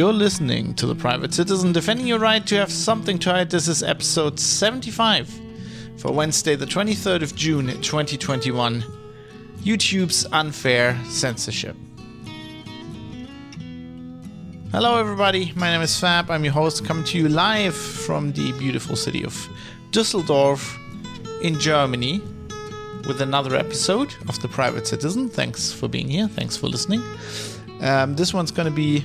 You're listening to The Private Citizen, defending your right to have something to hide. This is episode 75 for Wednesday, the 23rd of June, 2021. YouTube's unfair censorship. Hello, everybody. My name is Fab. I'm your host, coming to you live from the beautiful city of Düsseldorf in Germany with another episode of The Private Citizen. Thanks for being here. Thanks for listening. Um, this one's going to be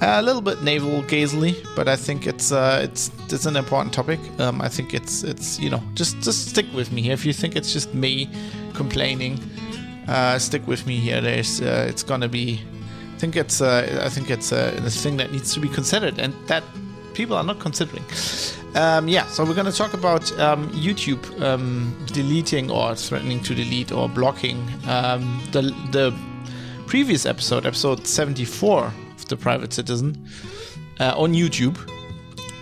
a little bit navel gazely, but I think it's uh, it's it's an important topic. Um, I think it's it's you know just just stick with me here. If you think it's just me complaining, uh, stick with me here. There's uh, it's gonna be. I think it's uh, I think it's uh, a thing that needs to be considered, and that people are not considering. Um, yeah, so we're going to talk about um, YouTube um, deleting or threatening to delete or blocking um, the the previous episode, episode 74 of The Private Citizen, uh, on YouTube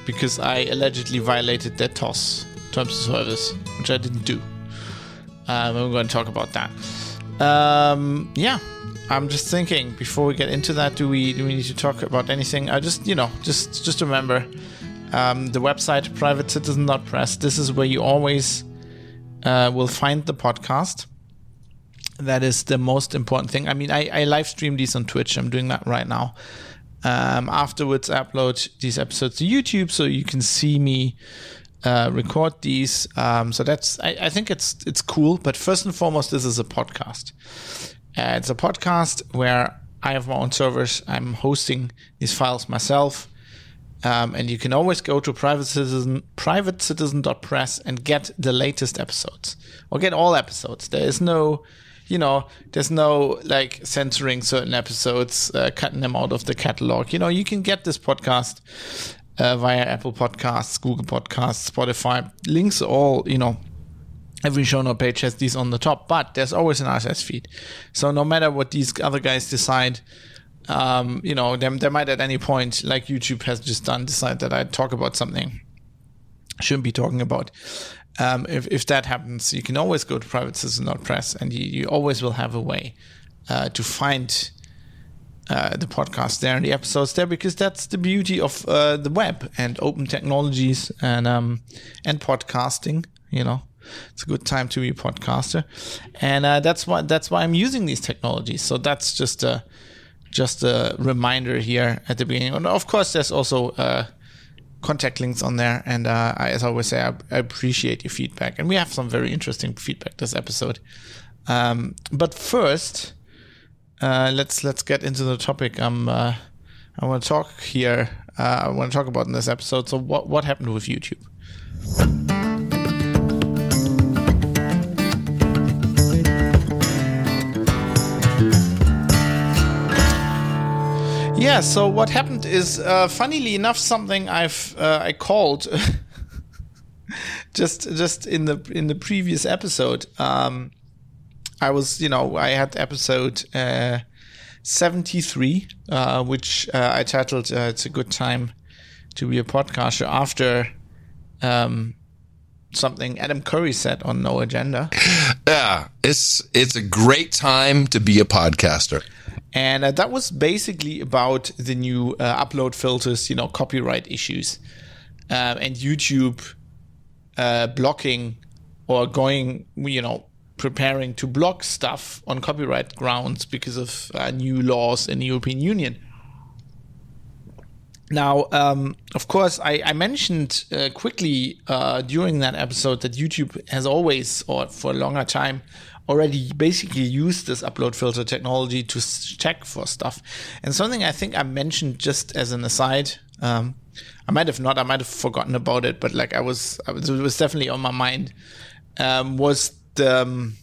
because I allegedly violated their TOS, terms of service, which I didn't do. Um, we're going to talk about that. Um, yeah, I'm just thinking before we get into that, do we do we need to talk about anything? I just you know just just remember um, the website privatecitizen.press. This is where you always uh, will find the podcast that is the most important thing. I mean, I, I live stream these on Twitch. I'm doing that right now. Um, afterwards, I upload these episodes to YouTube so you can see me uh, record these. Um, so that's I, I, think it's it's cool. But first and foremost, this is a podcast. Uh, it's a podcast where I have my own servers. I'm hosting these files myself. Um, and you can always go to private citizen and get the latest episodes or get all episodes. There is no you know, there's no like censoring certain episodes, uh, cutting them out of the catalog. You know, you can get this podcast uh, via Apple Podcasts, Google Podcasts, Spotify. Links all, you know, every show note page has these on the top, but there's always an RSS feed. So no matter what these other guys decide, um, you know, they, they might at any point, like YouTube has just done, decide that I talk about something shouldn't be talking about um, if, if that happens, you can always go to privatecitizen.press and you, you always will have a way uh, to find uh, the podcast there and the episodes there because that's the beauty of uh, the web and open technologies and um, and podcasting. You know, it's a good time to be a podcaster, and uh, that's why that's why I'm using these technologies. So that's just a just a reminder here at the beginning. And of course, there's also uh, contact links on there. And uh, I, as I always say, I, I, appreciate your feedback. And we have some very interesting feedback this episode. Um, but first, uh, let's let's get into the topic. I'm uh, I want to talk here. Uh, I want to talk about in this episode. So what what happened with YouTube? Yeah. So what happened is, uh, funnily enough, something I've uh, I called just just in the in the previous episode. Um, I was, you know, I had episode uh, seventy three, uh, which uh, I titled uh, "It's a Good Time to Be a Podcaster" after. Um, something Adam Curry said on No Agenda. Yeah, it's it's a great time to be a podcaster. And uh, that was basically about the new uh, upload filters, you know, copyright issues, uh, and YouTube uh, blocking or going, you know, preparing to block stuff on copyright grounds because of uh, new laws in the European Union. Now, um, of course, I, I mentioned uh, quickly uh, during that episode that YouTube has always, or for a longer time, already basically use this upload filter technology to check for stuff. And something I think I mentioned just as an aside, um, I might have not, I might have forgotten about it, but like I was, I was it was definitely on my mind, um, was the, um,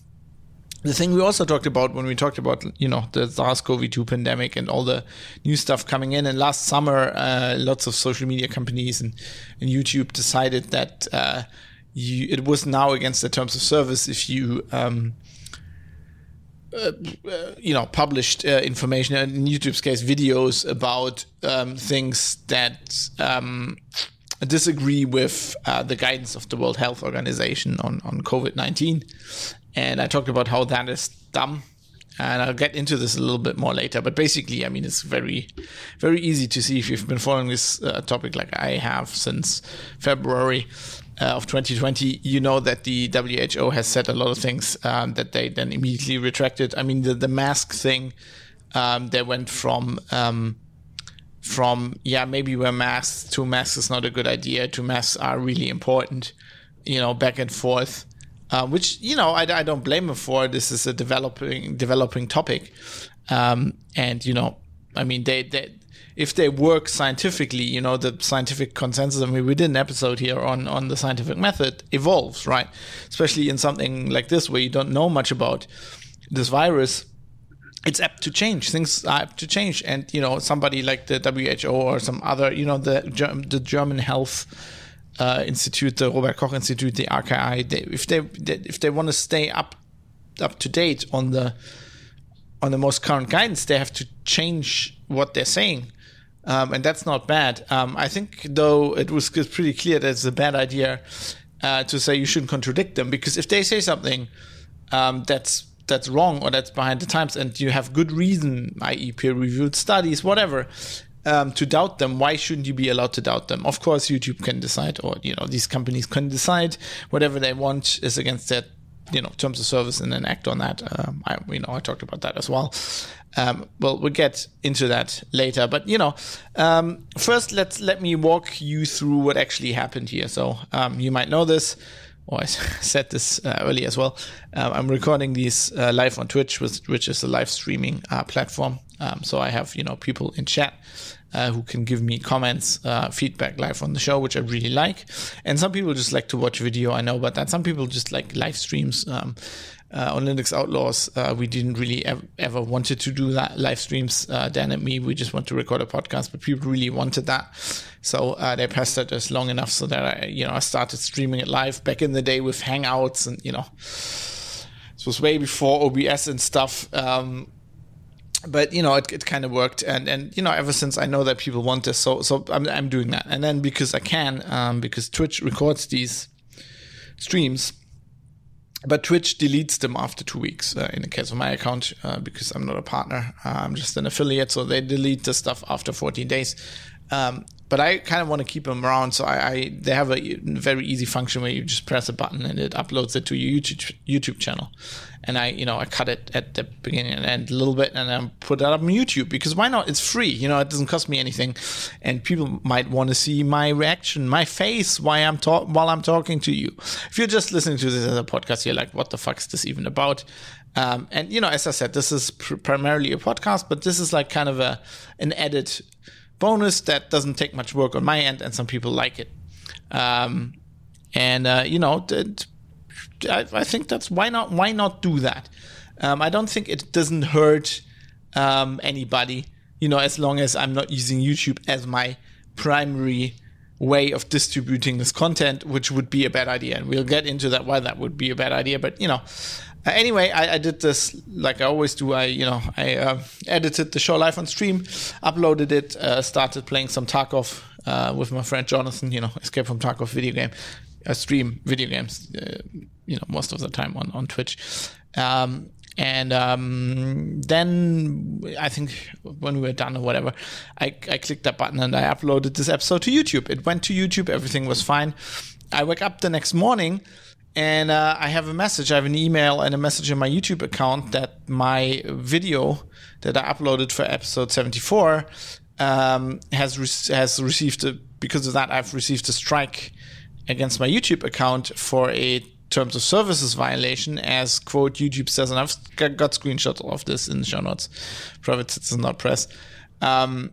the thing we also talked about when we talked about you know the SARS-CoV-2 pandemic and all the new stuff coming in. And last summer, uh, lots of social media companies and, and YouTube decided that uh, you, it was now against the terms of service if you um, uh, you know, published uh, information, in YouTube's case, videos about um, things that um, disagree with uh, the guidance of the World Health Organization on, on COVID 19. And I talked about how that is dumb and I'll get into this a little bit more later. But basically, I mean, it's very, very easy to see if you've been following this uh, topic like I have since February uh, of 2020. You know that the WHO has said a lot of things um, that they then immediately retracted. I mean, the the mask thing, um, they went from. Um, from yeah maybe wear masks to masks is not a good idea to masks are really important you know back and forth uh, which you know I, I, don't blame him for. This is a developing developing topic, um, and you know, I mean, they, they if they work scientifically, you know, the scientific consensus. I mean, we did an episode here on on the scientific method evolves, right? Especially in something like this where you don't know much about this virus. It's apt to change. Things are apt to change, and you know, somebody like the WHO or some other, you know, the the German health uh, Institute, the Robert Koch Institute, the RKI, they, if they, they if they want to stay up up to date on the on the most current guidance, they have to change what they're saying, um, and that's not bad. Um, I think though it was pretty clear that it's a bad idea uh, to say you shouldn't contradict them because if they say something um, that's that's wrong or that's behind the times and you have good reason, i.e., peer reviewed studies, whatever, um, to doubt them, why shouldn't you be allowed to doubt them? Of course, YouTube can decide, or you know, these companies can decide whatever they want is against their you know terms of service and then act on that. Um, I you know I talked about that as well. Um, well, we'll get into that later, but you know, um, first let's let me walk you through what actually happened here. So um, you might know this. Or I said this uh, earlier as well. Um, I'm recording these uh, live on Twitch, which, is a live streaming uh, platform. Um, so I have you know people in chat uh, who can give me comments, uh, feedback live on the show, which I really like. And some people just like to watch video. I know about that. Some people just like live streams. Um, uh, on Linux Outlaws, uh, we didn't really ever, ever, wanted to do that live streams. Uh, Dan and me, we just want to record a podcast, but people really wanted that, so uh, they pestered us long enough so that I, you know, I started streaming it live back in the day with Hangouts, and you know, this was way before OBS and stuff. Um, but you know it, it kind of worked and and you know ever since i know that people want this so so i'm, I'm doing that and then because i can um, because twitch records these streams but twitch deletes them after two weeks uh, in the case of my account uh, because i'm not a partner uh, i'm just an affiliate so they delete the stuff after 14 days um, but I kind of want to keep them around. So I, I, they have a very easy function where you just press a button and it uploads it to your YouTube YouTube channel. And I, you know, I cut it at the beginning and end a little bit and then put that up on YouTube because why not? It's free, you know, it doesn't cost me anything, and people might want to see my reaction, my face, why I'm talk while I'm talking to you. If you're just listening to this as a podcast, you're like, what the fuck is this even about? Um, and you know, as I said, this is pr- primarily a podcast, but this is like kind of a an edit bonus that doesn't take much work on my end, and some people like it. Um, and uh, you know, I, I, think that's why not why not do that. Um, I don't think it doesn't hurt um, anybody. You know, as long as I'm not using YouTube as my primary way of distributing this content, which would be a bad idea. And we'll get into that why that would be a bad idea. But you know, uh, anyway, I, I, did this like I always do. I, you know, I uh, edited the show live on stream, uploaded it, uh, started playing some Tarkov uh, with my friend Jonathan. You know, Escape from Tarkov video game. I stream video games, uh, you know, most of the time on on Twitch. Um, and um, then I think when we were done or whatever, I, I clicked that button and I uploaded this episode to YouTube. It went to YouTube. Everything was fine. I wake up the next morning and uh, I have a message. I have an email and a message in my YouTube account that my video that I uploaded for episode 74 um, has re- has received a, because of that I've received a strike against my YouTube account for a terms of services violation, as quote YouTube says, and I've got screenshots of this in the show notes. privatecitizen.press. Um,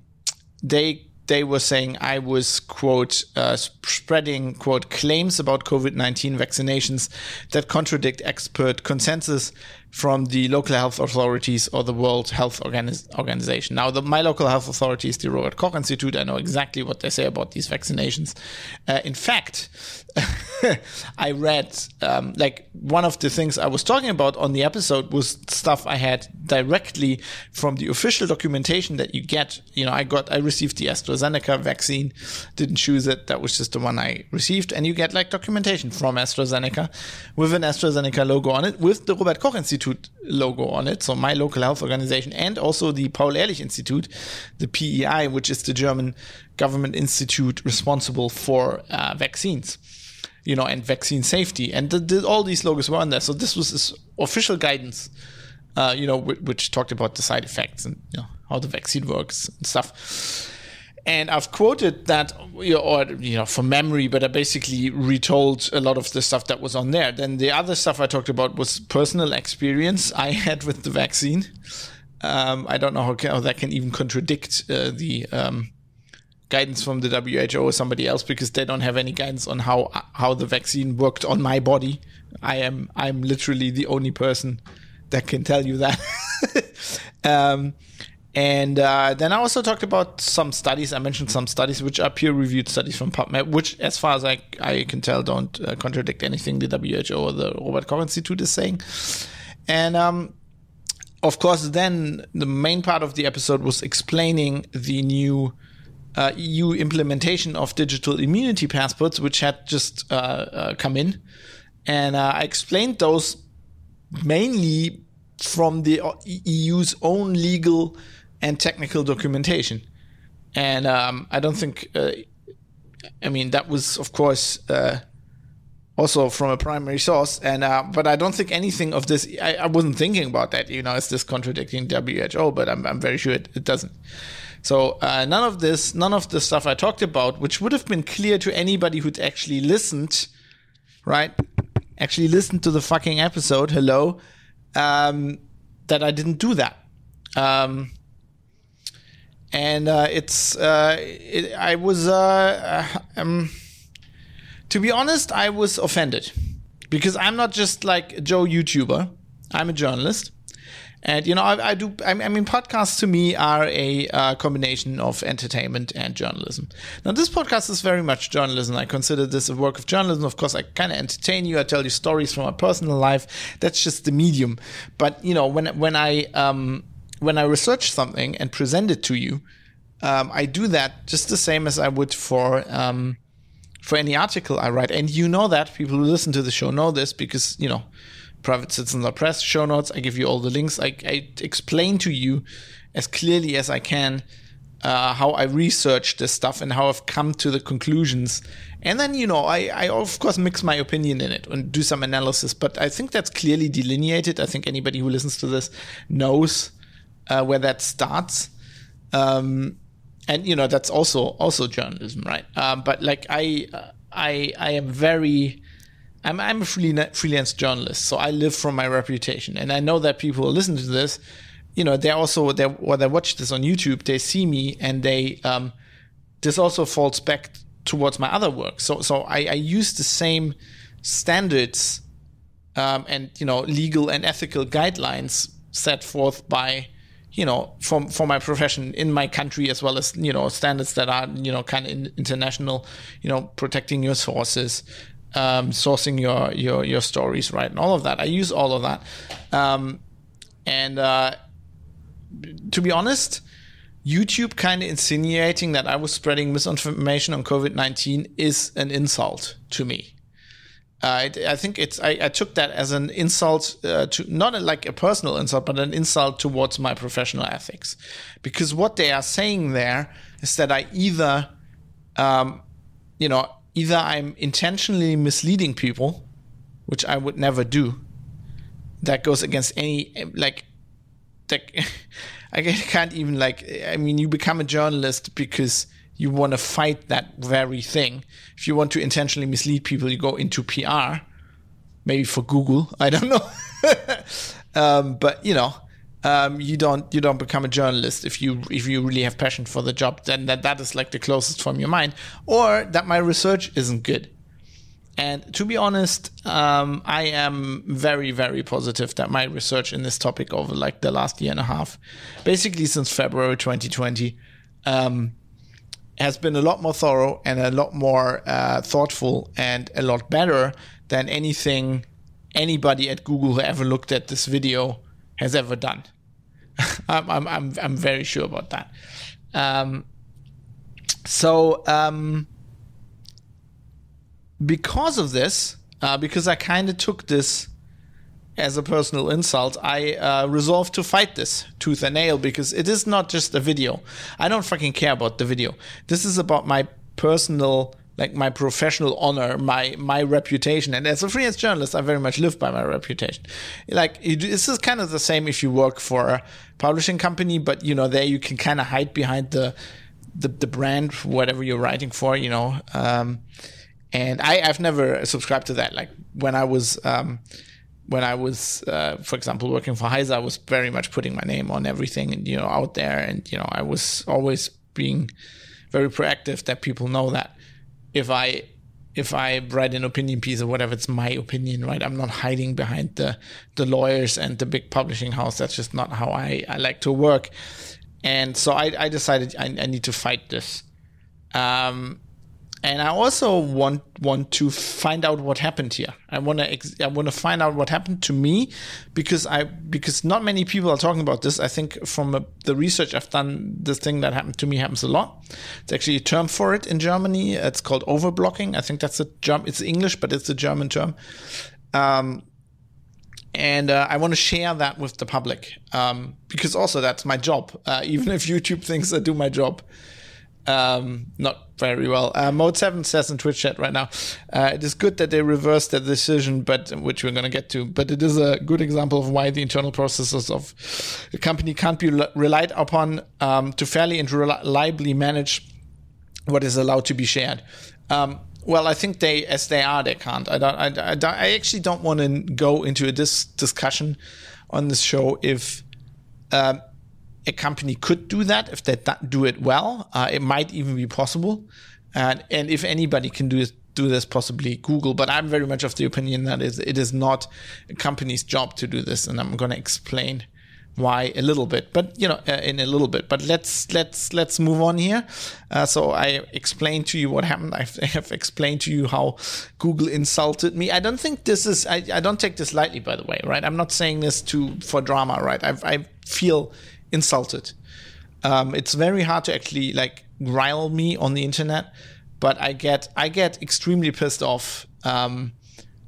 they they were saying I was, quote, uh, spreading, quote, claims about COVID 19 vaccinations that contradict expert consensus from the local health authorities or the World Health Organi- Organization. Now, the, my local health authority is the Robert Koch Institute. I know exactly what they say about these vaccinations. Uh, in fact, I read um, like one of the things I was talking about on the episode was stuff I had directly from the official documentation that you get. You know, I got I received the AstraZeneca vaccine, didn't choose it. That was just the one I received, and you get like documentation from AstraZeneca with an AstraZeneca logo on it, with the Robert Koch Institute logo on it. So my local health organization, and also the Paul Ehrlich Institute, the PEI, which is the German government institute responsible for uh, vaccines you know, and vaccine safety. And the, the, all these logos were on there. So this was official guidance, uh, you know, which, which, talked about the side effects and you know, how the vaccine works and stuff. And I've quoted that, or you know, from memory, but I basically retold a lot of the stuff that was on there. Then the other stuff I talked about was personal experience I had with the vaccine. Um, I don't know how, how, that can even contradict uh, the um, guidance from the WHO or somebody else because they don't have any guidance on how how the vaccine worked on my body. I am I'm literally the only person that can tell you that. um, and uh, then I also talked about some studies. I mentioned some studies which are peer-reviewed studies from PubMed, which, as far as I, I can tell, don't uh, contradict anything the WHO or the Robert Koch Institute is saying. And um, of course, then the main part of the episode was explaining the new uh, EU implementation of digital immunity passports, which had just uh, uh, come in. And uh, I explained those mainly from the EU's own legal and technical documentation. And um, I don't think, uh, I mean, that was, of course, uh, also from a primary source. And but I don't think anything of this. I, I, wasn't thinking about that. You know, is this contradicting WHO? But I'm, I'm very sure it, it doesn't. So uh, none of this, none of the stuff I talked about, which would have been clear to anybody who'd actually listened, right? Actually listened to the fucking episode. Hello, um, that I didn't do that. Um, and uh, it's uh, it, I was uh, uh, um, to be honest, I was offended because I'm not just like a Joe YouTuber. I'm a journalist. And you know, I, I do. I, mean, podcasts to me are a uh, combination of entertainment and journalism. Now, this podcast is very much journalism. I consider this a work of journalism. Of course, I kind of entertain you. I tell you stories from my personal life. That's just the medium. But you know, when when I um, when I research something and present it to you, um, I do that just the same as I would for um, for any article I write. And you know that people who listen to the show know this because you know Private citizens are Press show notes. I give you all the links. I, I explain to you as clearly as I can uh, how I research this stuff and how I've come to the conclusions. And then, you know, I, I of course mix my opinion in it and do some analysis, but I think that's clearly delineated. I think anybody who listens to this knows uh, where that starts. Um, and you know that's also also journalism, right? Um, but like I, I, I am very I'm I'm a freelance journalist, so I live from my reputation, and I know that people who listen to this, you know, they also they or they watch this on YouTube, they see me, and they um, this also falls back towards my other work. So so I, I use the same standards um, and you know legal and ethical guidelines set forth by you know from for my profession in my country as well as you know standards that are you know kind of international you know protecting your sources um, sourcing your, your your stories right and all of that. I use all of that, um, and uh, to be honest, YouTube kind of insinuating that I was spreading misinformation on COVID nineteen is an insult to me. I, I, think it's. I, I, took that as an insult uh, to not a, like a personal insult, but an insult towards my professional ethics, because what they are saying there is that I either, um, you know, either I'm intentionally misleading people, which I would never do. That goes against any like that. I can't even like. I mean, you become a journalist because you want to fight that very thing. If you want to intentionally mislead people, you go into PR, maybe for Google. I don't know, um, but you know um, you don't you don't become a journalist if you if you really have passion for the job then that that is like the closest from your mind or that my research isn't good and to be honest um, i am very very positive that my research in this topic over like the last year and a half basically since february 2020 um, has been a lot more thorough and a lot more uh, thoughtful and a lot better than anything anybody at Google who ever looked at this video has ever done. I'm, I'm, I'm, I'm very sure about that. Um, so, um, because of this, uh, because I kind of took this as a personal insult, I uh, resolved to fight this tooth and nail because it is not just a video. I don't fucking care about the video. This is about my personal, like my professional honor, my my reputation. And as a freelance journalist, I very much live by my reputation. Like this is kind of the same if you work for a publishing company, but you know there you can kind of hide behind the the, the brand, whatever you're writing for, you know. Um, and I, I've never subscribed to that. Like when I was um, when I was, uh, for example, working for Heise, I was very much putting my name on everything and you know out there, and you know I was always being very proactive that people know that if I if I write an opinion piece or whatever, it's my opinion, right? I'm not hiding behind the the lawyers and the big publishing house. That's just not how I, I like to work. And so I, I decided I, I need to fight this. Um, and I also want want to find out what happened here. I want to I want to find out what happened to me because I because not many people are talking about this. I think from a, the research I've done, the thing that happened to me happens a lot. It's actually a term for it in Germany. It's called overblocking. I think that's a German. It's English, but it's a German term. Um, and uh, I want to share that with the public um, because also that's my job. Uh, even if YouTube thinks I do my job um, not very well. Uh, Mode 7 says in Twitch chat right now, uh, it is good that they reversed the decision, but which we're going to get to. But it is a good example of why the internal processes of a company can't be relied upon um, to fairly and reliably manage what is allowed to be shared. Um, well, I think they, as they are, they can't. I don't. I, I, I actually don't want to go into this discussion on this show if um, a company could do that if they do it well. Uh, it might even be possible, and and if anybody can do this, do this, possibly Google. But I'm very much of the opinion that it is not a company's job to do this, and I'm going to explain why a little bit. But you know uh, in a little bit. But let's let's let's move on here. Uh, so i explained to you what happened. I have explained to you how google insulted me. I don't think this is i, I don't take this lightly by the way right? I'm not saying this to for drama right? I i feel insulted. Um, it's very hard to actually like rile me on the internet, but I get I get extremely pissed off um,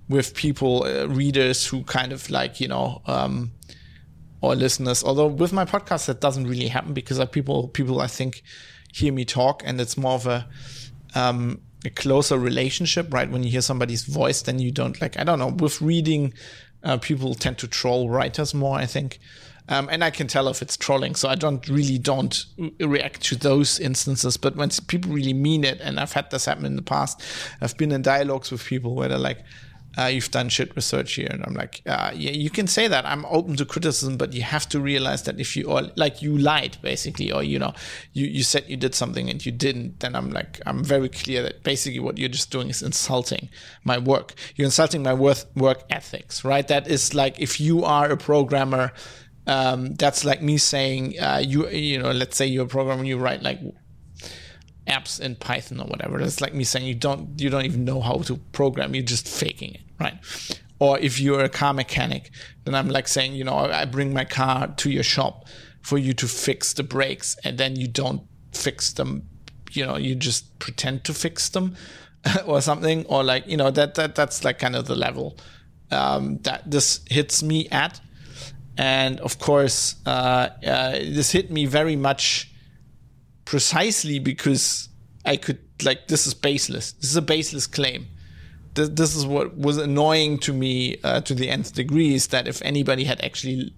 with people, uh, readers who kind of like you know um, or listeners. Although with my podcast that doesn't really happen because people people I think hear me talk and it's more of a um, a closer relationship, right? When you hear somebody's voice, then you don't like I don't know. With reading, uh, people tend to troll writers more. I think. Um, and I can tell if it's trolling, so I don't really don't react to those instances. But when people really mean it, and I've had this happen in the past, I've been in dialogues with people where they're like, uh, "You've done shit research here," and I'm like, uh, "Yeah, you can say that. I'm open to criticism, but you have to realize that if you or like you lied basically, or you know, you you said you did something and you didn't, then I'm like, I'm very clear that basically what you're just doing is insulting my work. You're insulting my work work ethics, right? That is like if you are a programmer." Um, that's like me saying, uh, you you know, let's say you're a programmer, you write like apps in Python or whatever. That's like me saying you don't you don't even know how to program. You're just faking it, right? Or if you're a car mechanic, then I'm like saying, you know, I bring my car to your shop for you to fix the brakes, and then you don't fix them. You know, you just pretend to fix them or something, or like you know that that that's like kind of the level um, that this hits me at and of course, uh, uh, this hit me very much precisely because I could, like, this is baseless. This is a baseless claim. This, this is what was annoying to me uh, to the nth degree is that if anybody had actually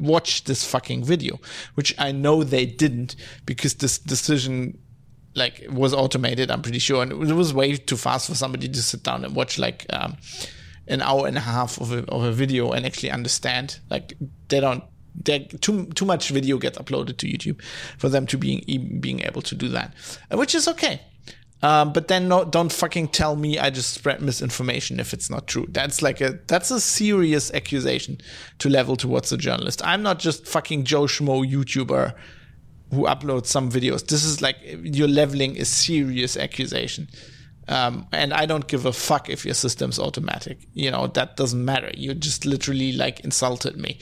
watched this fucking video, which I know they didn't because this decision like was automated, I'm pretty sure, and it was way too fast for somebody to sit down and watch like um, an hour and a half of a, of a video and actually understand. Like they don't too too much video gets uploaded to YouTube for them to being being able to do that, which is okay. Um, but then no, don't fucking tell me I just spread misinformation if it's not true. That's like a that's a serious accusation to level towards a journalist. I'm not just fucking Joe Schmo YouTuber who uploads some videos. This is like you're leveling a serious accusation. Um, and I don't give a fuck if your system's automatic. You know, that doesn't matter. You just literally like insulted me.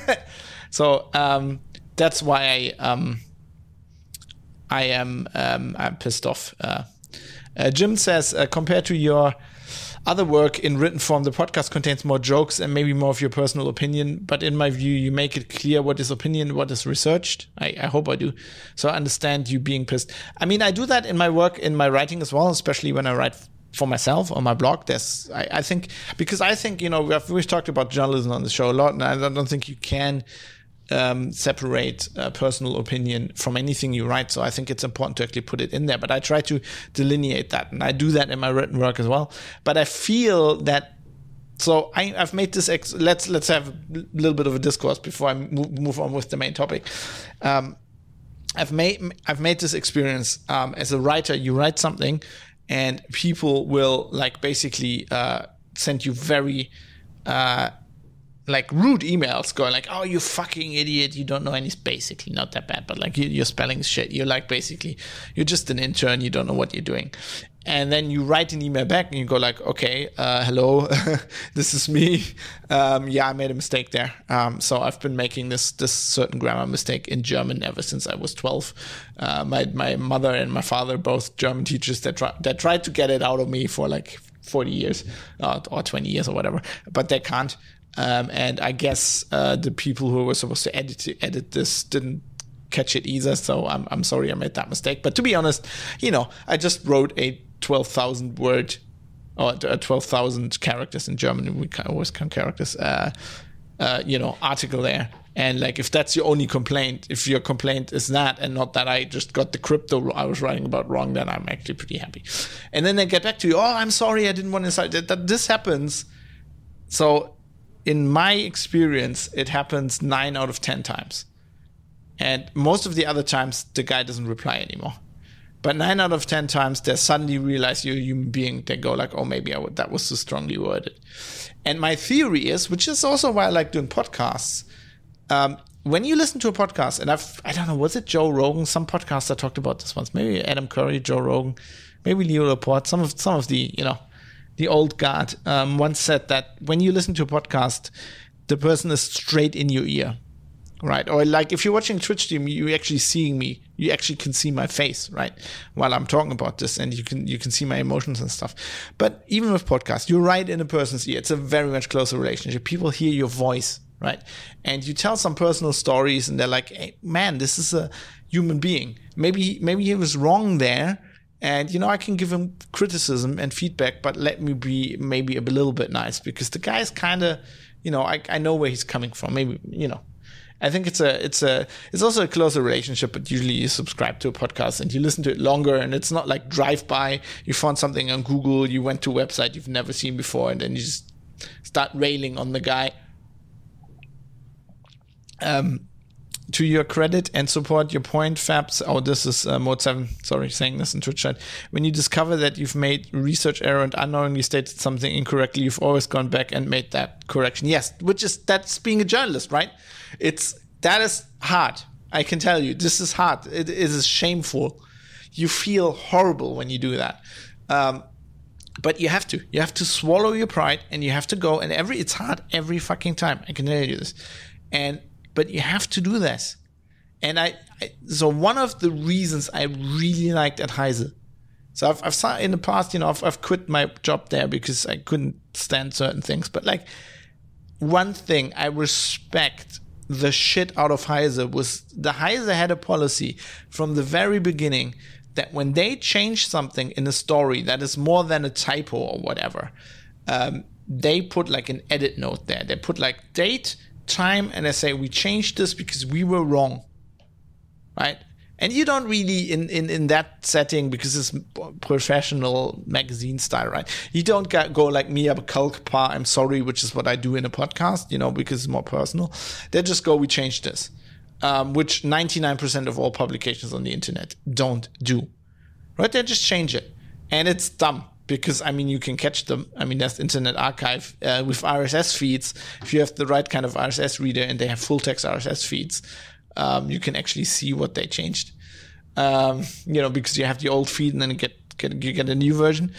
so um, that's why I um, I am um, I'm pissed off. Uh, uh, Jim says uh, compared to your other work in written form, the podcast contains more jokes and maybe more of your personal opinion. But in my view, you make it clear what is opinion, what is researched. I, I hope I do. So I understand you being pissed. I mean, I do that in my work, in my writing as well, especially when I write for myself on my blog. There's, I, I think, because I think, you know, we've, we've talked about journalism on the show a lot, and I don't think you can um, separate uh, personal opinion from anything you write. So I think it's important to actually put it in there. But I try to delineate that, and I do that in my written work as well. But I feel that. So I, have made this. Ex- let's let's have a little bit of a discourse before I move, move on with the main topic. Um, I've made I've made this experience um, as a writer. You write something, and people will like basically uh, send you very uh, like rude emails going like, "Oh, you fucking idiot! You don't know any." Basically, not that bad, but like you, your spelling shit. You're like basically, you're just an intern. You don't know what you're doing. And then you write an email back and you go like, "Okay, uh, hello, this is me. Um, yeah, I made a mistake there. Um, so I've been making this this certain grammar mistake in German ever since I was 12. Uh, my my mother and my father both German teachers that try, that tried to get it out of me for like 40 years uh, or 20 years or whatever, but they can't. Um, and I guess uh, the people who were supposed to edit edit this didn't catch it either. So I'm I'm sorry I made that mistake. But to be honest, you know, I just wrote a twelve thousand word or twelve thousand characters in German. We always count characters. Uh, uh, you know, article there. And like, if that's your only complaint, if your complaint is that and not that I just got the crypto I was writing about wrong, then I'm actually pretty happy. And then they get back to you. Oh, I'm sorry, I didn't want to insult. That, that this happens. So in my experience, it happens nine out of 10 times. And most of the other times, the guy doesn't reply anymore. But nine out of 10 times, they suddenly realize you're a human being. They go like, oh, maybe I would, that was too strongly worded. And my theory is, which is also why I like doing podcasts. Um, when you listen to a podcast, and I've, I don't know, was it Joe Rogan? Some podcaster talked about this once. Maybe Adam Curry, Joe Rogan, maybe Leo Laporte. Some of, some of the, you know, the old guard, um, once said that when you listen to a podcast, the person is straight in your ear, right? Or like if you're watching Twitch stream, you're actually seeing me. You actually can see my face, right, while I'm talking about this, and you can you can see my emotions and stuff. But even with podcasts, you're right in a person's ear. It's a very much closer relationship. People hear your voice, right? And you tell some personal stories, and they're like, hey, "Man, this is a human being. Maybe maybe he was wrong there." And you know, I can give him criticism and feedback, but let me be maybe a little bit nice because the guy's kind of, you know, I, I know where he's coming from. Maybe you know, I think it's a it's a it's also a closer relationship. But usually you subscribe to a podcast and you listen to it longer, and it's not like drive by. You found something on Google, you went to a website you've never seen before, and then you just start railing on the guy. Um, to your credit and support your point, Fabs. Oh, this is uh, Mode 7. Sorry, saying this in Twitch chat. When you discover that you've made research error and unknowingly stated something incorrectly, you've always gone back and made that correction. Yes, which is that's being a journalist, right? It's that is hard. I can tell you, this is hard. It is shameful. You feel horrible when you do that. Um, but you have to. You have to swallow your pride and you have to go. And every it's hard every fucking time. I can tell you this. And but you have to do this. And I, I so one of the reasons I really liked at Heise. So I've, I've in the past, you know, I've, I've quit my job there because I couldn't stand certain things. But like one thing I respect the shit out of Heise was the Heise had a policy from the very beginning that when they change something in a story that is more than a typo or whatever, um, they put like an edit note there. They put like date time and I say, we changed this because we were wrong. Right? And you don't really in, in, in that setting because it's professional magazine style, right? You don't go like me up culpa, I'm sorry, which is what I do in a podcast, you know, because it's more personal. They just go, we changed this, um, which 99% of all publications on the internet don't do, right? They just change it, and it's dumb because I mean you can catch them. I mean there's Internet Archive uh, with RSS feeds. If you have the right kind of RSS reader and they have full text RSS feeds, um, you can actually see what they changed. Um, you know, because you have the old feed and then you get, get you get a new version.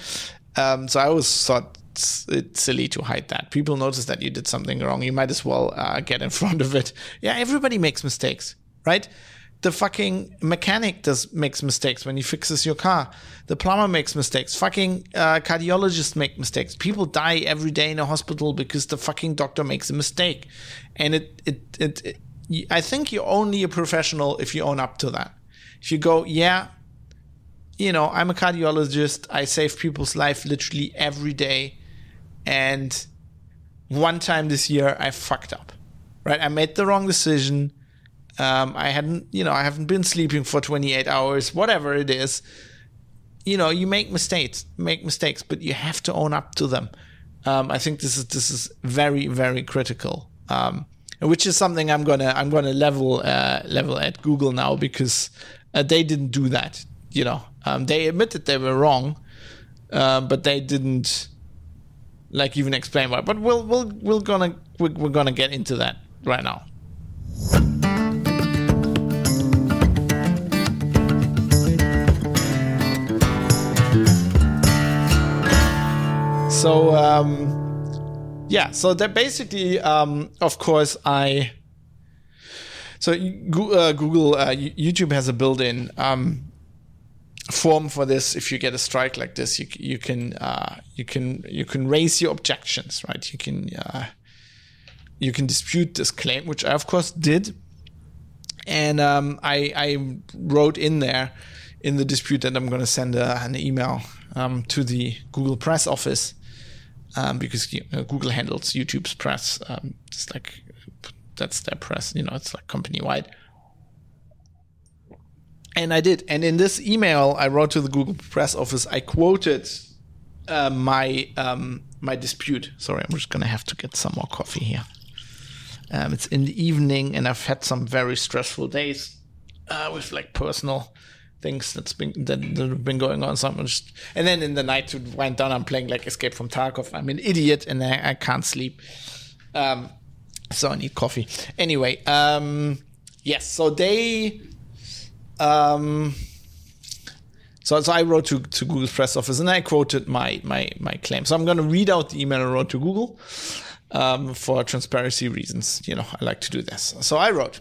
Um, so I always thought it's, silly to hide that. People notice that you did something wrong. You might as well uh, get in front of it. Yeah, everybody makes mistakes, right? The fucking mechanic does makes mistakes when he fixes your car. The plumber makes mistakes. Fucking uh, cardiologists make mistakes. People die every day in a hospital because the fucking doctor makes a mistake, and it it it. it I think you're only a professional if you own up to that. If you go, yeah, you know, I'm a cardiologist. I save people's life literally every day, and one time this year I fucked up. Right, I made the wrong decision um, I hadn't, you know, I haven't been sleeping for 28 hours, whatever it is. You know, you make mistakes, make mistakes, but you have to own up to them. Um, I think this is this is very very critical, um, which is something I'm gonna I'm gonna level uh, level at Google now because uh, they didn't do that. You know, um, they admitted they were wrong, uh, but they didn't like even explain why. But we'll we'll we're gonna we're, we're gonna get into that right now. So um, yeah, so that basically, um, of course, I. So uh, Google, uh, YouTube has a built-in um, form for this. If you get a strike like this, you you can uh, you can you can raise your objections, right? You can uh, you can dispute this claim, which I of course did, and um, I I wrote in there in the dispute that I'm going to send a, an email um, to the Google Press office um, because you know, Google handles YouTube's press. Um, it's like that's their press, you know, it's like company wide. And I did. And in this email I wrote to the Google press office, I quoted uh, my um, my dispute. Sorry, I'm just gonna have to get some more coffee here. Um, it's in the evening, and I've had some very stressful days uh, with like personal things that's been that, that have been going on. So just, and then in the night to wind down, I'm playing like Escape from Tarkov. I'm an idiot and I, I can't sleep. Um, so I need coffee. Anyway, um, yes. So they, um, so, so I wrote to, to Google's press office and I quoted my my my claim. So I'm going to read out the email I wrote to Google um, for transparency reasons. You know, I like to do this. So I wrote.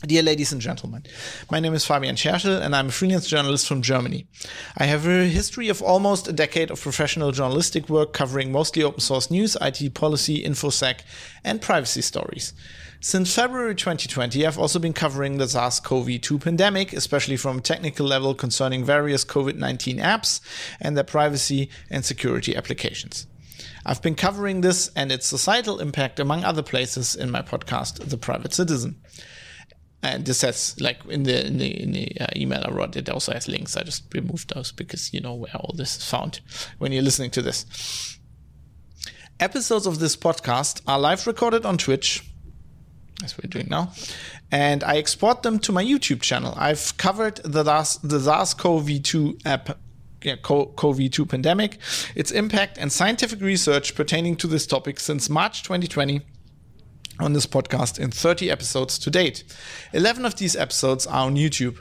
Dear ladies and gentlemen, my name is Fabian Scherschel and I'm a freelance journalist from Germany. I have a history of almost a decade of professional journalistic work covering mostly open source news, IT policy, InfoSec, and privacy stories. Since February 2020, I've also been covering the SARS CoV 2 pandemic, especially from a technical level concerning various COVID 19 apps and their privacy and security applications. I've been covering this and its societal impact, among other places, in my podcast, The Private Citizen and this has like in the in the, in the uh, email I wrote, it also has links. I just removed those because you know where all this is found when you're listening to this. Episodes of this podcast are live recorded on Twitch, as we're doing now, and I export them to my YouTube channel. I've covered the SARS, the SARS-CoV-2 app yeah, CoV-2 pandemic, its impact, and scientific research pertaining to this topic since March 2020 on this podcast in 30 episodes to date. 11 of these episodes are on YouTube.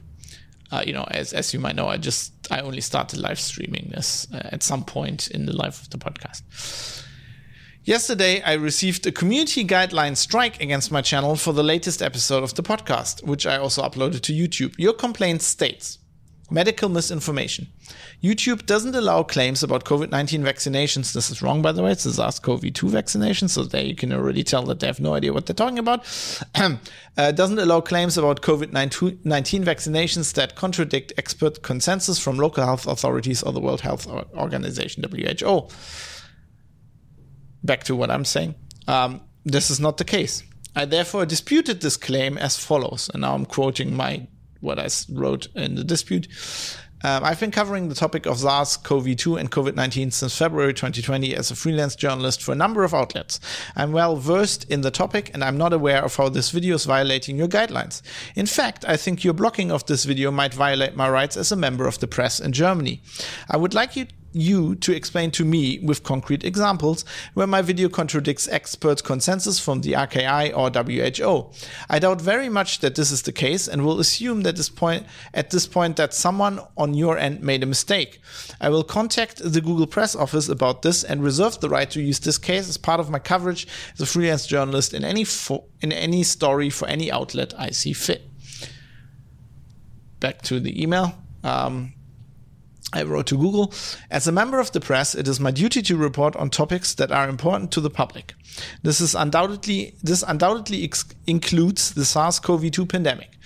Uh, you know, as, as you might know, I just I only started live streaming this uh, at some point in the life of the podcast. Yesterday, I received a community guideline strike against my channel for the latest episode of the podcast, which I also uploaded to YouTube. Your complaint states medical misinformation. YouTube doesn't allow claims about COVID 19 vaccinations. This is wrong, by the way. It's the SARS CoV 2 vaccination. So there you can already tell that they have no idea what they're talking about. uh, doesn't allow claims about COVID 19 vaccinations that contradict expert consensus from local health authorities or the World Health Organization, WHO. Back to what I'm saying. Um, this is not the case. I therefore disputed this claim as follows, and now I'm quoting my what I wrote in the dispute. Um, I've been covering the topic of SARS CoV 2 and COVID 19 since February 2020 as a freelance journalist for a number of outlets. I'm well versed in the topic and I'm not aware of how this video is violating your guidelines. In fact, I think your blocking of this video might violate my rights as a member of the press in Germany. I would like you you to explain to me with concrete examples where my video contradicts expert consensus from the RKI or WHO. I doubt very much that this is the case and will assume that this point at this point that someone on your end made a mistake. I will contact the Google Press office about this and reserve the right to use this case as part of my coverage as a freelance journalist in any fo- in any story for any outlet I see fit. Back to the email. Um, I wrote to Google, as a member of the press, it is my duty to report on topics that are important to the public. This is undoubtedly, this undoubtedly ex- includes the SARS-CoV-2 pandemic.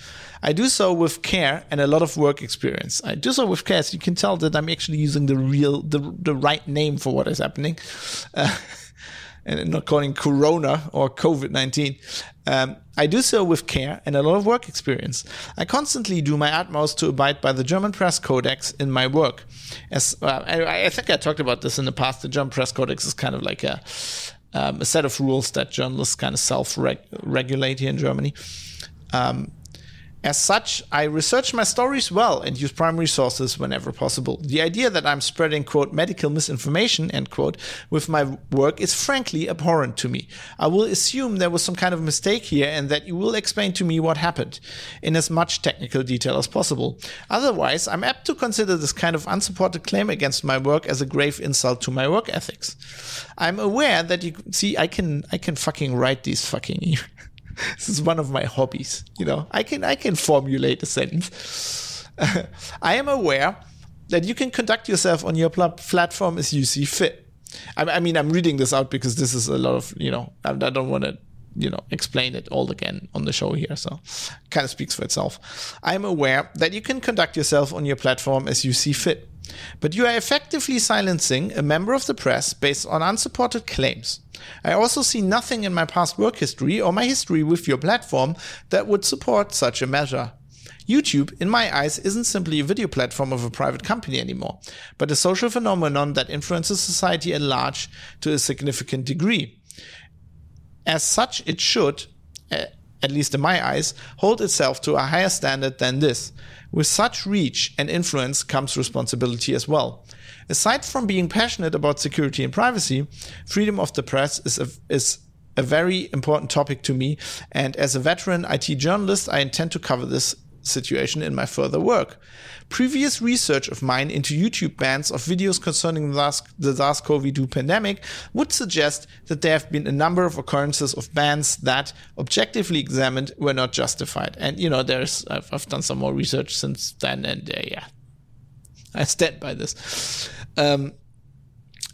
I do so with care and a lot of work experience. I do so with care, you can tell that I'm actually using the real, the, the right name for what is happening. Uh, and not calling Corona or COVID 19. Um, I do so with care and a lot of work experience. I constantly do my utmost to abide by the German Press Codex in my work. As uh, I, I, think I talked about this in the past, the German Press Codex is kind of like a, um, a set of rules that journalists kind of self regulate here in Germany. Um, as such, I research my stories well and use primary sources whenever possible. The idea that I'm spreading, quote, medical misinformation, end quote, with my work is frankly abhorrent to me. I will assume there was some kind of mistake here and that you will explain to me what happened in as much technical detail as possible. Otherwise, I'm apt to consider this kind of unsupported claim against my work as a grave insult to my work ethics. I'm aware that you see, I can, I can fucking write these fucking this is one of my hobbies. You know, I can I can formulate a sentence. I am aware that you can conduct yourself on your pl- platform as you see fit. I, I, mean, I'm reading this out because this is a lot of you know. I, I don't want to you know explain it all again on the show here so kind of speaks for itself i'm aware that you can conduct yourself on your platform as you see fit but you are effectively silencing a member of the press based on unsupported claims. I also see nothing in my past work history or my history with your platform that would support such a measure. YouTube, in my eyes, isn't simply a video platform of a private company anymore, but a social phenomenon that influences society at large to a significant degree. As such, it should, eh, at least in my eyes, hold itself to a higher standard than this. With such reach and influence comes responsibility as well. Aside from being passionate about security and privacy, freedom of the press is a, is a very important topic to me, and as a veteran IT journalist, I intend to cover this situation in my further work. Previous research of mine into YouTube bans of videos concerning the SARS-CoV-2 pandemic would suggest that there have been a number of occurrences of bans that, objectively examined, were not justified. And you know, there's I've, I've done some more research since then, and uh, yeah, I stand by this. Um,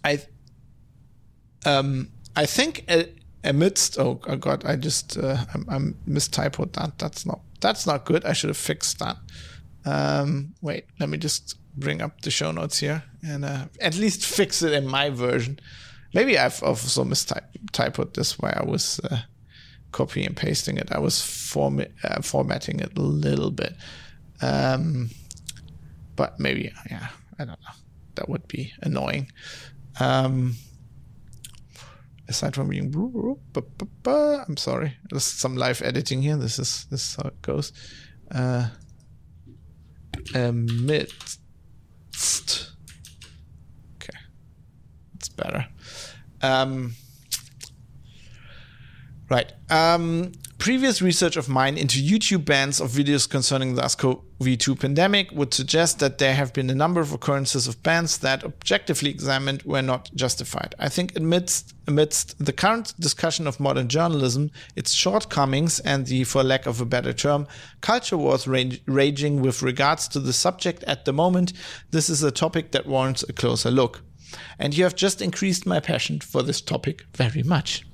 I um, I think uh, amidst oh, god, I just uh, I'm, I'm mistyped that. That's not that's not good. I should have fixed that. Um, wait, let me just bring up the show notes here and uh, at least fix it in my version. Maybe I've also mistyped this where I was uh, copying and pasting it. I was uh, formatting it a little bit. Um, but maybe, yeah, I don't know. That would be annoying. Um, aside from being, I'm sorry. There's some live editing here. This is this is how it goes. Uh, amidst. Okay, it's better. Um, right. Um, previous research of mine into YouTube bans of videos concerning the SARS-CoV-2 pandemic would suggest that there have been a number of occurrences of bans that, objectively examined, were not justified. I think amidst, amidst the current discussion of modern journalism, its shortcomings, and the, for lack of a better term, culture wars raging with regards to the subject at the moment, this is a topic that warrants a closer look. And you have just increased my passion for this topic very much.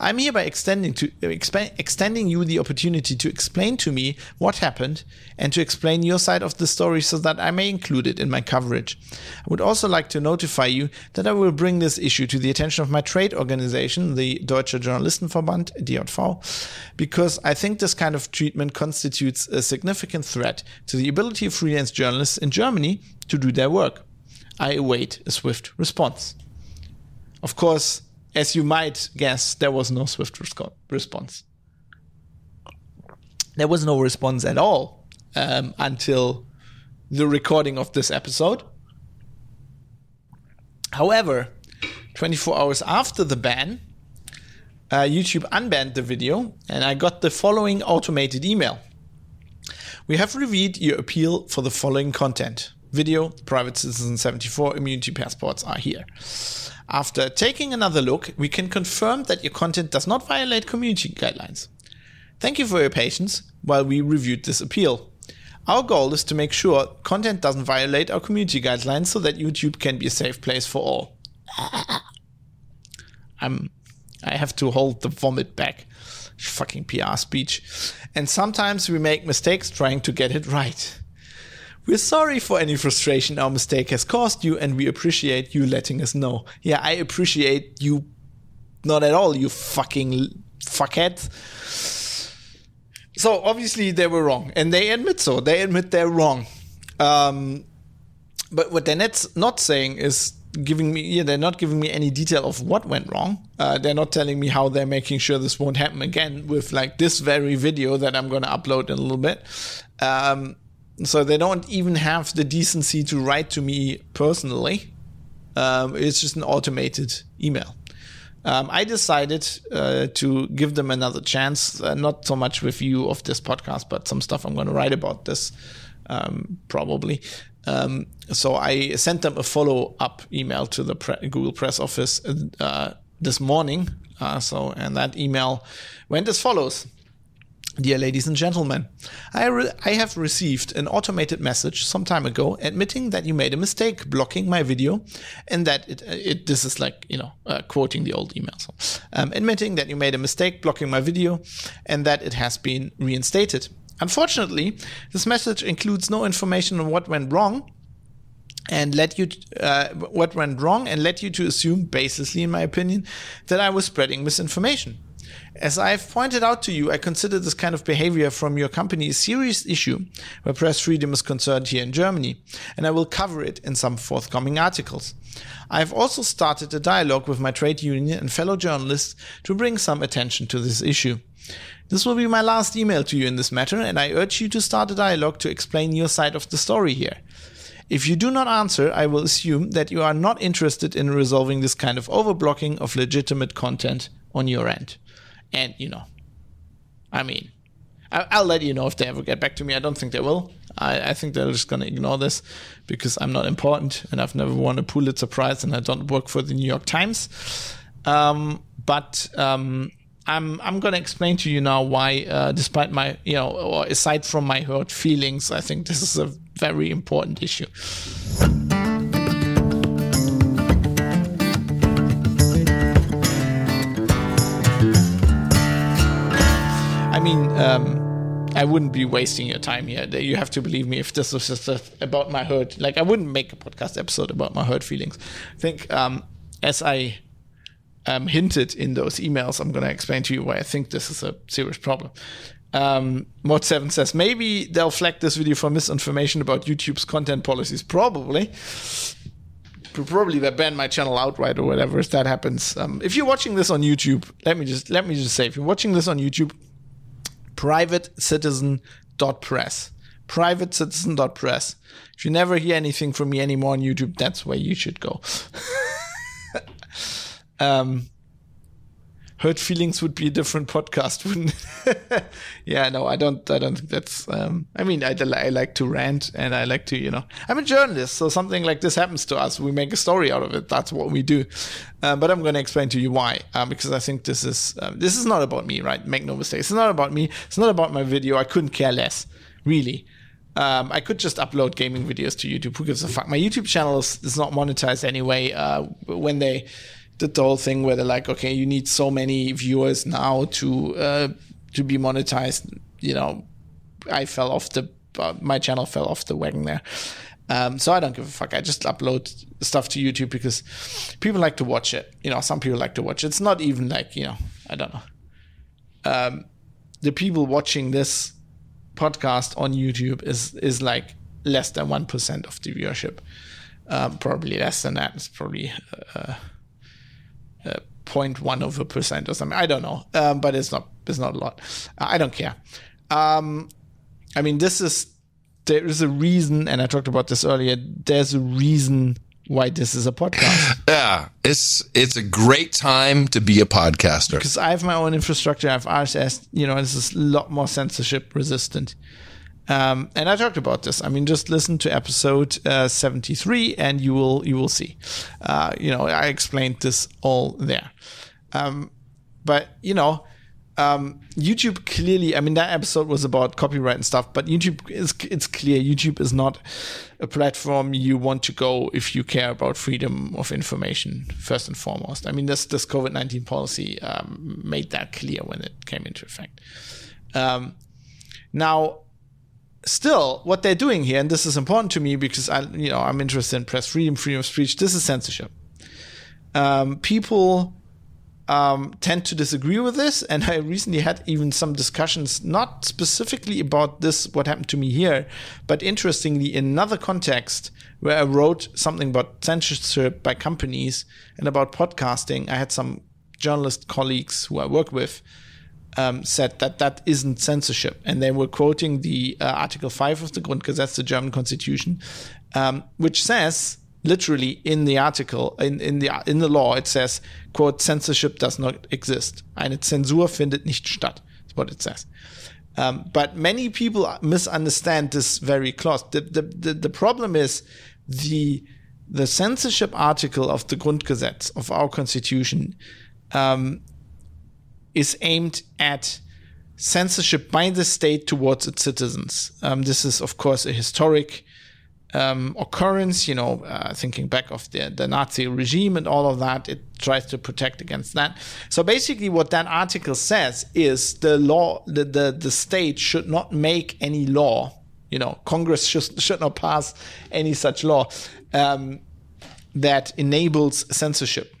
I'm hereby extending to uh, exp- extending you the opportunity to explain to me what happened and to explain your side of the story so that I may include it in my coverage. I would also like to notify you that I will bring this issue to the attention of my trade organization, the Deutsche Journalistenverband, DJV, because I think this kind of treatment constitutes a significant threat to the ability of freelance journalists in Germany to do their work. I await a swift response. Of course, as you might guess, there was no swift response. There was no response at all um, until the recording of this episode. However, 24 hours after the ban, uh, YouTube unbanned the video, and I got the following automated email. We have reviewed your appeal for the following content. Video, Private Citizen 74 immunity passports are here. After taking another look, we can confirm that your content does not violate community guidelines. Thank you for your patience while we reviewed this appeal. Our goal is to make sure content doesn't violate our community guidelines so that YouTube can be a safe place for all. I'm I have to hold the vomit back. Fucking PR speech. And sometimes we make mistakes trying to get it right. We're sorry for any frustration our mistake has caused you, and we appreciate you letting us know. Yeah, I appreciate you not at all, you fucking fuckhead. So obviously they were wrong, and they admit so. They admit they're wrong. Um, but what they're not, saying is giving me yeah they're not giving me any detail of what went wrong uh, they're not telling me how they're making sure this won't happen again with like this very video that i'm going to upload in a little bit um, so they don't even have the decency to write to me personally um, it's just an automated email um, I decided uh, to give them another chance, uh, not so much review of this podcast, but some stuff I'm going to write about this um, probably. Um, so I sent them a follow up email to the pre- Google Press Office uh, this morning. Uh, so, and that email went as follows. Dear ladies and gentlemen, I, re- I have received an automated message some time ago admitting that you made a mistake blocking my video and that it, it this is like, you know, uh, quoting the old email. So, um, admitting that you made a mistake blocking my video and that it has been reinstated. Unfortunately, this message includes no information on what went wrong and led you uh, what went wrong and led you to assume baselessly in my opinion that I was spreading misinformation. As I've pointed out to you, I consider this kind of behavior from your company a serious issue where press freedom is concerned here in Germany, and I will cover it in some forthcoming articles. I have also started a dialogue with my trade union and fellow journalists to bring some attention to this issue. This will be my last email to you in this matter, and I urge you to start a dialogue to explain your side of the story here. If you do not answer, I will assume that you are not interested in resolving this kind of overblocking of legitimate content on your end. And, you know, I mean, I- will let you know if they ever get back to me. I don't think they will. I, I think they're just going to ignore this because I'm not important and I've never won a Pulitzer Prize and I don't work for the New York Times. Um, but um, I'm I'm going to explain to you now why, uh, despite my you know, or aside from my hurt feelings, I think this is a very important issue. Mean, um, I wouldn't be wasting your time here. You have to believe me if this was just about my hurt. Like, I wouldn't make a podcast episode about my hurt feelings. I think, um, as I um, hinted in those emails, I'm going to explain to you why I think this is a serious problem. Um, Mod7 says maybe they'll flag this video for misinformation about YouTube's content policies. Probably. Probably they ban my channel outright or whatever if that happens. Um, if you're watching this on YouTube, let me just let me just say, if you're watching this on YouTube, privatecitizen.press. Privatecitizen.press. If you never hear anything from me anymore on YouTube, that's where you should go. um, hurt feelings would be a different podcast wouldn't it? yeah no i don't i don't think that's um, i mean I, I like to rant and i like to you know i'm a journalist so something like this happens to us we make a story out of it that's what we do um, but i'm going to explain to you why um, because i think this is um, this is not about me right make no mistake it's not about me it's not about my video i couldn't care less really um, I could just upload gaming videos to YouTube. Who gives a fuck? My YouTube channel is, is not monetized anyway. Uh, when they did the whole thing where they're like, okay, you need so many viewers now to uh, to be monetized. You know, I fell off the uh, my channel fell off the wagon there. Um, so I don't give a fuck. I just upload stuff to YouTube because people like to watch it. You know, some people like to watch it. It's not even like you know, I don't know. Um, the people watching this podcast on YouTube is is like less than one percent of the viewership. Um, probably less than that. It's probably. Uh, 0.1 of a percent or something. I don't know, um, but it's not it's not a lot. I don't care. Um, I mean, this is there is a reason, and I talked about this earlier. There's a reason why this is a podcast. Yeah, it's it's a great time to be a podcaster. Because I have my own infrastructure, I have RSS, you know, this is a lot more censorship resistant. Um, and I talked about this. I mean, just listen to episode uh, 73 and you will you will see. Uh, you know, I explained this all there. Um, but, you know, um, YouTube clearly, I mean, that episode was about copyright and stuff, but YouTube is, it's clear YouTube is not a platform you want to go if you care about freedom of information, first and foremost. I mean, this, this COVID 19 policy um, made that clear when it came into effect. Um, now, still, what they're doing here, and this is important to me because I, you know, I'm interested in press freedom, freedom of speech. This is censorship. Um, people um, tend to disagree with this. And I recently had even some discussions, not specifically about this, what happened to me here, but interestingly, in another context where I wrote something about censorship by companies and about podcasting, I had some journalist colleagues who I work with. Um, said that that isn't censorship, and they were quoting the uh, Article Five of the Grundgesetz, the German Constitution, um, which says literally in the article in, in the in the law it says quote censorship does not exist. Eine Zensur findet nicht statt. Is what it says. Um, but many people misunderstand this very clause. The, the, the, the problem is the the censorship article of the Grundgesetz of our constitution um, is aimed at censorship by the state towards its citizens. Um, this is, of course, a historic um, occurrence, you know, uh, thinking back of the, the Nazi regime and all of that, it tries to protect against that. So basically, what that article says is the law, the, the, the state should not make any law, you know, Congress should, should not pass any such law um, that enables censorship.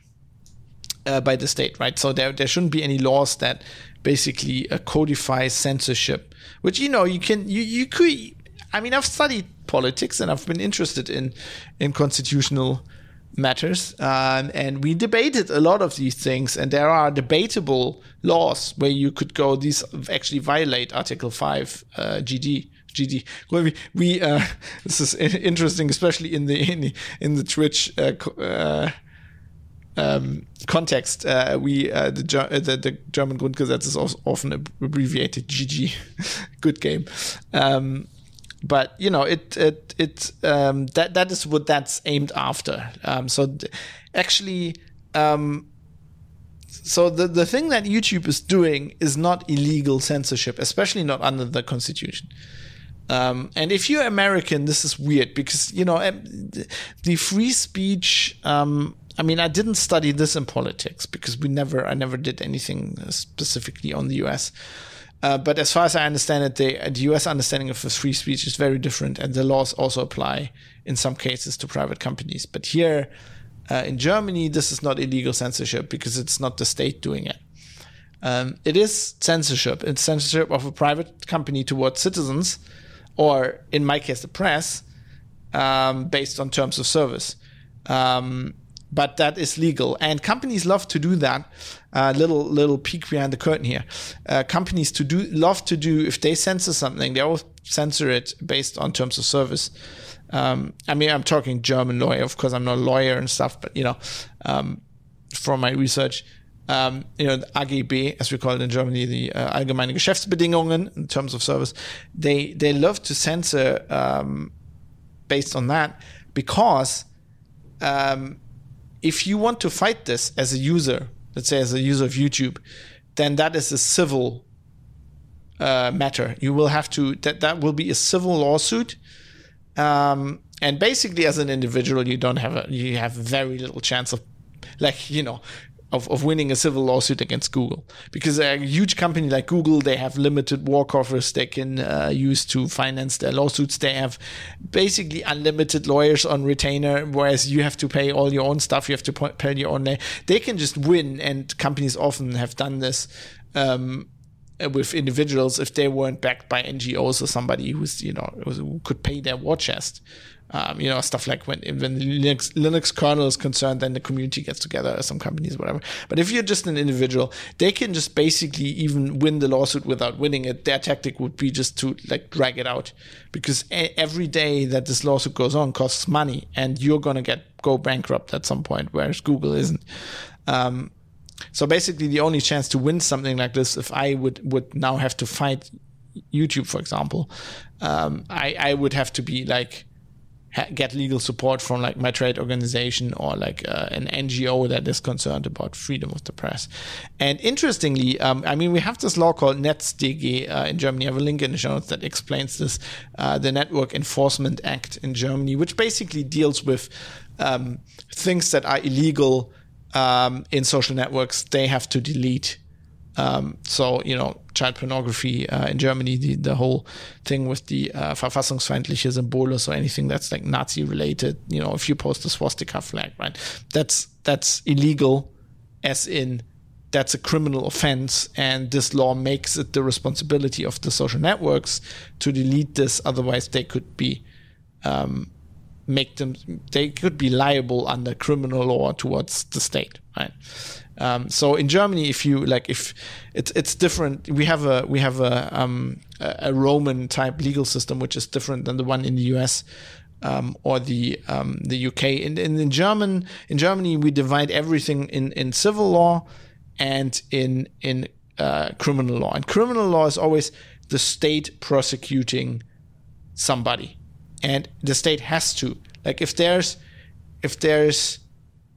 Uh, by the state, right? So there, there shouldn't be any laws that basically uh, codify censorship, which you know you can you you could. I mean, I've studied politics and I've been interested in in constitutional matters um, and we debated a lot of these things and there are debatable laws where you could go these actually violate article 5 uh, gd GD. We, we uh, this is interesting, especially in the in the, in the Twitch uh, uh, um, context. Uh, we uh, the, uh, the, the German Grundgesetz is often abbreviated GG. Good game. Um, but you know it it it um, that that is what that's aimed after. Um, so th- actually, um, so the the thing that YouTube is doing is not illegal censorship, especially not under the Constitution. Um, and if you're American, this is weird because you know the free speech. Um, I mean, I didn't study this in politics because we never, I never did anything specifically on the U.S. Uh, but as far as I understand it, the, the US understanding of free speech is very different, and the laws also apply in some cases to private companies. But here uh, in Germany, this is not illegal censorship because it's not the state doing it. Um, it is censorship. It's censorship of a private company towards citizens, or in my case, the press, um, based on terms of service. Um, but that is legal, and companies love to do that uh, little little peek behind the curtain here. Uh, companies to do love to do if they censor something, they always censor it based on terms of service. Um, I mean, I'm talking German lawyer, of course. I'm not a lawyer and stuff, but you know, um, from my research, um, you know, the AGB, as we call it in Germany, the uh, Allgemeine Geschäftsbedingungen in terms of service, they they love to censor um, based on that because um, if you want to fight this as a user, let's say as a user of YouTube, then that is a civil uh, matter. You will have to that that will be a civil lawsuit. Um, and basically, as an individual, you don't have a you have very little chance of, like you know, of, of winning a civil lawsuit against Google because a huge company like Google they have limited war coffers they can uh, use to finance their lawsuits. They have basically unlimited lawyers on retainer, whereas you have to pay all your own stuff. You have to pay your own. They can just win, and companies often have done this. Um, with individuals if they weren't backed by NGOs or somebody who's you know who could pay their war chest. Um, you know, stuff like when when the Linux, Linux kernel is concerned, then the community gets together, some companies, whatever. But if you're just an individual, they can just basically even win the lawsuit without winning it. Their tactic would be just to like drag it out, because a- every day that this lawsuit goes on costs money, and you're gonna get go bankrupt at some point, whereas Google isn't. Um, so basically, the only chance to win something like this, if I would would now have to fight YouTube, for example, um, I I would have to be like ha- get legal support from like my trade organization or like uh, an NGO that is concerned about freedom of the press. And interestingly, um, I mean, we have this law called NetzDG uh, in Germany. I have a link in the show notes that explains this, uh, the Network Enforcement Act in Germany, which basically deals with um, things that are illegal um, in social networks. They have to delete. Um, so you know, child pornography uh, in Germany, the, the whole thing with the uh, verfassungsfeindliche Symbole, so anything that's like Nazi related. You know, if you post a swastika flag, right, that's that's illegal, as in that's a criminal offense, and this law makes it the responsibility of the social networks to delete this. Otherwise, they could be um, make them they could be liable under criminal law towards the state, right? Um, so in Germany, if you like, if it's it's different, we have a we have a um, a Roman type legal system which is different than the one in the U.S. Um, or the um, the UK. In, in in German in Germany, we divide everything in in civil law and in in uh, criminal law. And criminal law is always the state prosecuting somebody, and the state has to like if there's if there's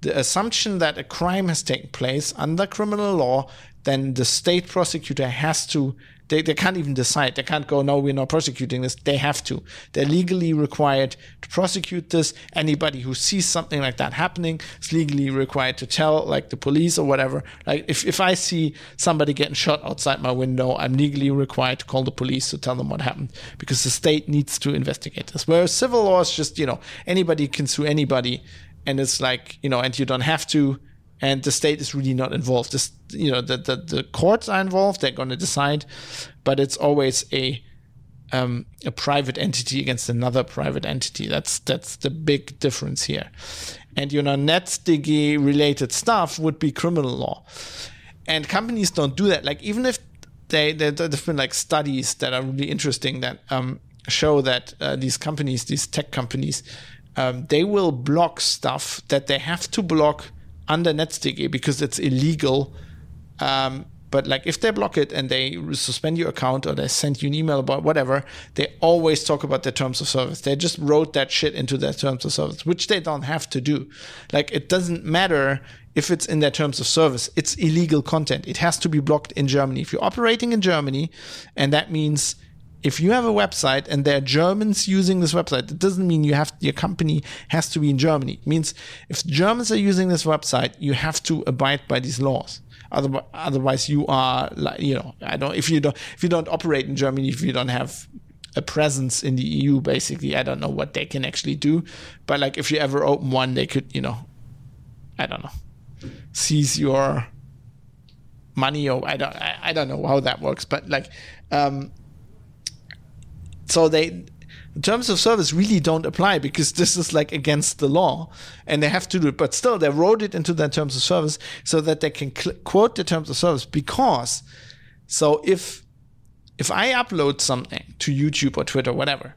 the assumption that a crime has taken place under criminal law, then the state prosecutor has to. They, they can't even decide. They can't go, no, we're not prosecuting this. They have to. They're legally required to prosecute this. Anybody who sees something like that happening is legally required to tell, like the police or whatever. Like if, if I see somebody getting shot outside my window, I'm legally required to call the police to tell them what happened because the state needs to investigate this. Whereas civil law is just, you know, anybody can sue anybody and it's like you know and you don't have to. And the state is really not involved. This you know the the, the courts are involved. They're going to decide. But it's always a um, a private entity against another private entity. That's that's the big difference here. And you know NetzDG related stuff would be criminal law. And companies don't do that. Like even if they there've been like studies that are really interesting that um, show that uh, these companies these tech companies um, they will block stuff that they have to block under NetzDG because it's illegal. Um, but like if they block it and they suspend your account or they send you an email about whatever, they always talk about their terms of service. They just wrote that shit into their terms of service, which they don't have to do. Like it doesn't matter if it's in their terms of service. It's illegal content. It has to be blocked in Germany. If you're operating in Germany, and that means if you have a website and there are Germans using this website, it doesn't mean you have your company has to be in Germany. It means if Germans are using this website, you have to abide by these laws. Otherwise, you are like you know I don't if you don't if you don't operate in Germany if you don't have a presence in the EU basically I don't know what they can actually do, but like if you ever open one, they could you know I don't know seize your money or I don't I, I don't know how that works, but like. Um, so they terms of service really don't apply because this is like against the law and they have to do it but still they wrote it into their terms of service so that they can cl- quote the terms of service because so if if i upload something to youtube or twitter whatever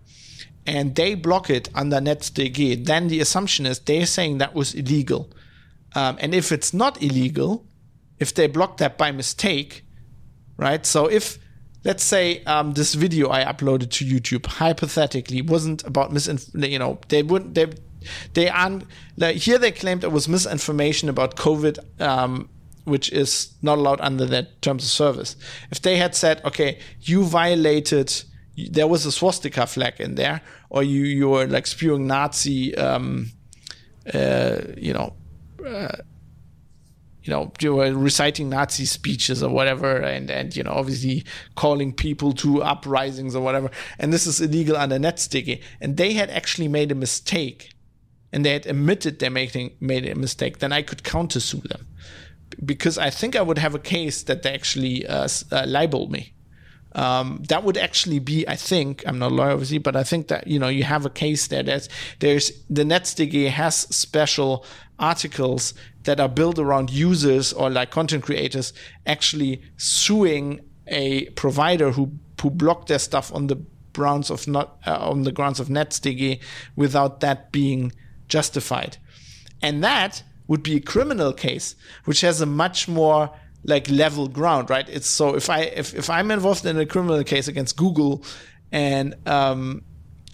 and they block it under NetzDG, then the assumption is they're saying that was illegal. Um, and if it's not illegal, if they block that by mistake, right? So if let's say um, this video I uploaded to YouTube hypothetically wasn't about misinformation. You know, they wouldn't. They they aren't. Like, here they claimed it was misinformation about COVID. Um, which is not allowed under their terms of service. If they had said, okay, you violated, there was a swastika flag in there, or you you were like spewing Nazi, um, uh, you know, uh, you know, were reciting Nazi speeches or whatever, and and you know, obviously calling people to uprisings or whatever, and this is illegal under NetzDG, and they had actually made a mistake, and they had admitted they making made a mistake, then I could countersue them, because I think I would have a case that they actually uh, uh, libeled me. Um, that would actually be, I think, I'm not a lawyer obviously, but I think that you know you have a case there. That there's the NetzDG has special articles that are built around users or like content creators actually suing a provider who who blocked their stuff on the grounds of not uh, on the grounds of NetzDG without that being justified, and that would be a criminal case, which has a much more like level ground, right? It's so if I if, if I'm involved in a criminal case against Google and um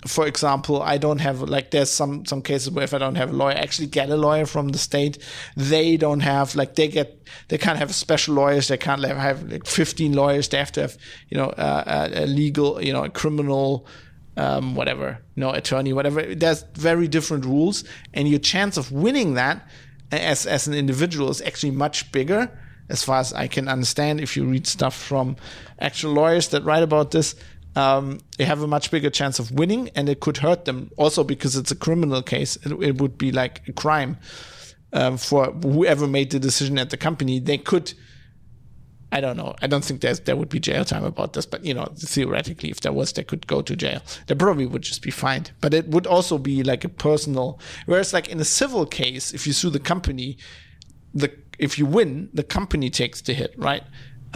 for example, I don't have like there's some some cases where if I don't have a lawyer, I actually get a lawyer from the state. They don't have like they get they can't have special lawyers. They can't have, have like 15 lawyers. They have to have you know uh, a legal you know a criminal um, whatever you know attorney whatever. There's very different rules, and your chance of winning that as as an individual is actually much bigger as far as I can understand, if you read stuff from actual lawyers that write about this, um, they have a much bigger chance of winning, and it could hurt them also because it's a criminal case. It, it would be like a crime um, for whoever made the decision at the company. They could. I don't know. I don't think there's there would be jail time about this, but you know, theoretically, if there was, they could go to jail. They probably would just be fined. But it would also be like a personal. Whereas, like in a civil case, if you sue the company, the if you win, the company takes the hit, right?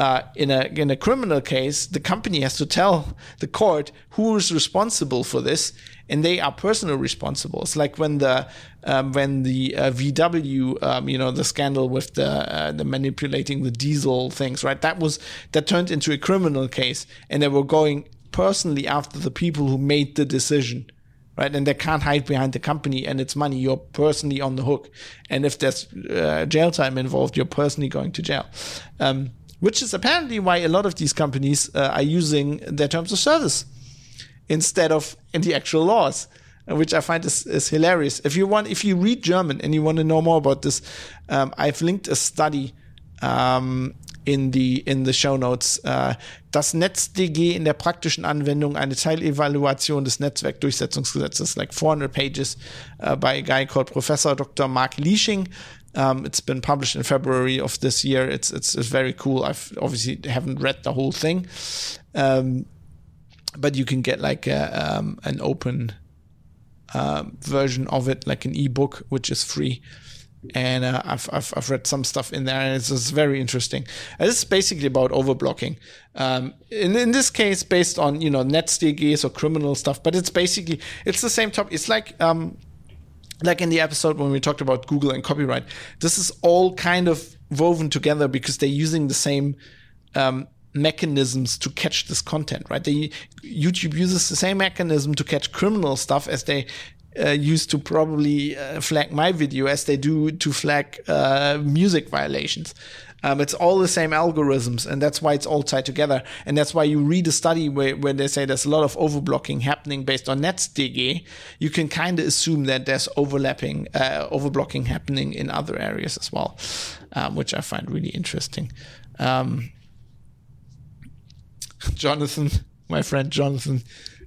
Uh, in a in a criminal case, the company has to tell the court who is responsible for this, and they are personally responsible. It's like when the um, when the uh, VW, um, you know, the scandal with the uh, the manipulating the diesel things, right? That was that turned into a criminal case, and they were going personally after the people who made the decision right? And they can't hide behind the company and its money. You're personally on the hook. And if there's uh, jail time involved, you're personally going to jail. Um, which is apparently why a lot of these companies uh, are using their terms of service instead of in the actual laws uh, which I find is, is, hilarious. If you want, if you read German and you want to know more about this, um, I've linked a study um, in the in the Show Notes. Äh, das NetzDG in der praktischen Anwendung, eine Teilevaluation des Netzwerkdurchsetzungsgesetzes, like 400 pages uh, by a guy called Professor Dr. Marc Liesching. Um, it's been published in February of this year. It's, it's, it's very cool. I've obviously haven't read the whole thing, um, but you can get like a, um, an open uh, version of it, like an ebook, which is free and uh, I've, I've, I've read some stuff in there, and it's, it's very interesting. And it's basically about overblocking. Um, in, in this case, based on you know NetzDGs or criminal stuff, but it's basically it's the same topic. It's like um, like in the episode when we talked about Google and copyright. This is all kind of woven together because they're using the same um, mechanisms to catch this content, right? They YouTube uses the same mechanism to catch criminal stuff as they uh, used to probably uh, flag my video as they do to flag uh, music violations. Um, it's all the same algorithms, and that's why it's all tied together. And that's why you read a study where, where they say there's a lot of overblocking happening based on NetzDG. You can kind of assume that there's overlapping, uh, overblocking happening in other areas as well, um, which I find really interesting. Um, Jonathan, my friend Jonathan,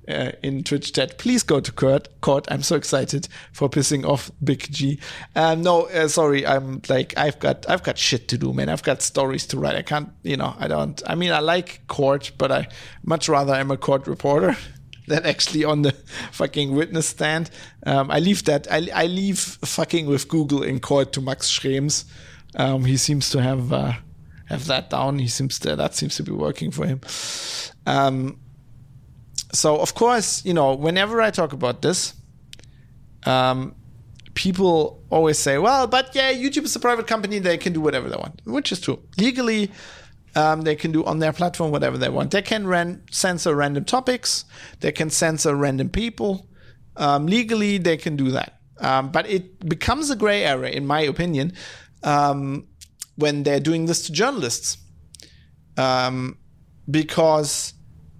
uh, in Twitch chat. Please go to court. Court. I'm so excited for pissing off Big G. Um, no, uh, sorry. I'm like I've got I've got shit to do, man. I've got stories to write. I can't. You know, I don't. I mean, I like court, but I much rather I'm a court reporter. than actually on the fucking witness stand. Um, I leave that. I, I leave fucking with Google in court to Max Schrems. Um, he seems to have uh, have that down. He seems to that seems to be working for him. Um, so of course, you know, whenever I talk about this, um, people always say, "Well, but yeah, YouTube is a private company; they can do whatever they want," which is true. Legally, um, they can do on their platform whatever they want. They can ran- censor random topics. They can censor random people. Um, legally, they can do that. Um, but it becomes a gray area, in my opinion, um, when they're doing this to journalists, um, because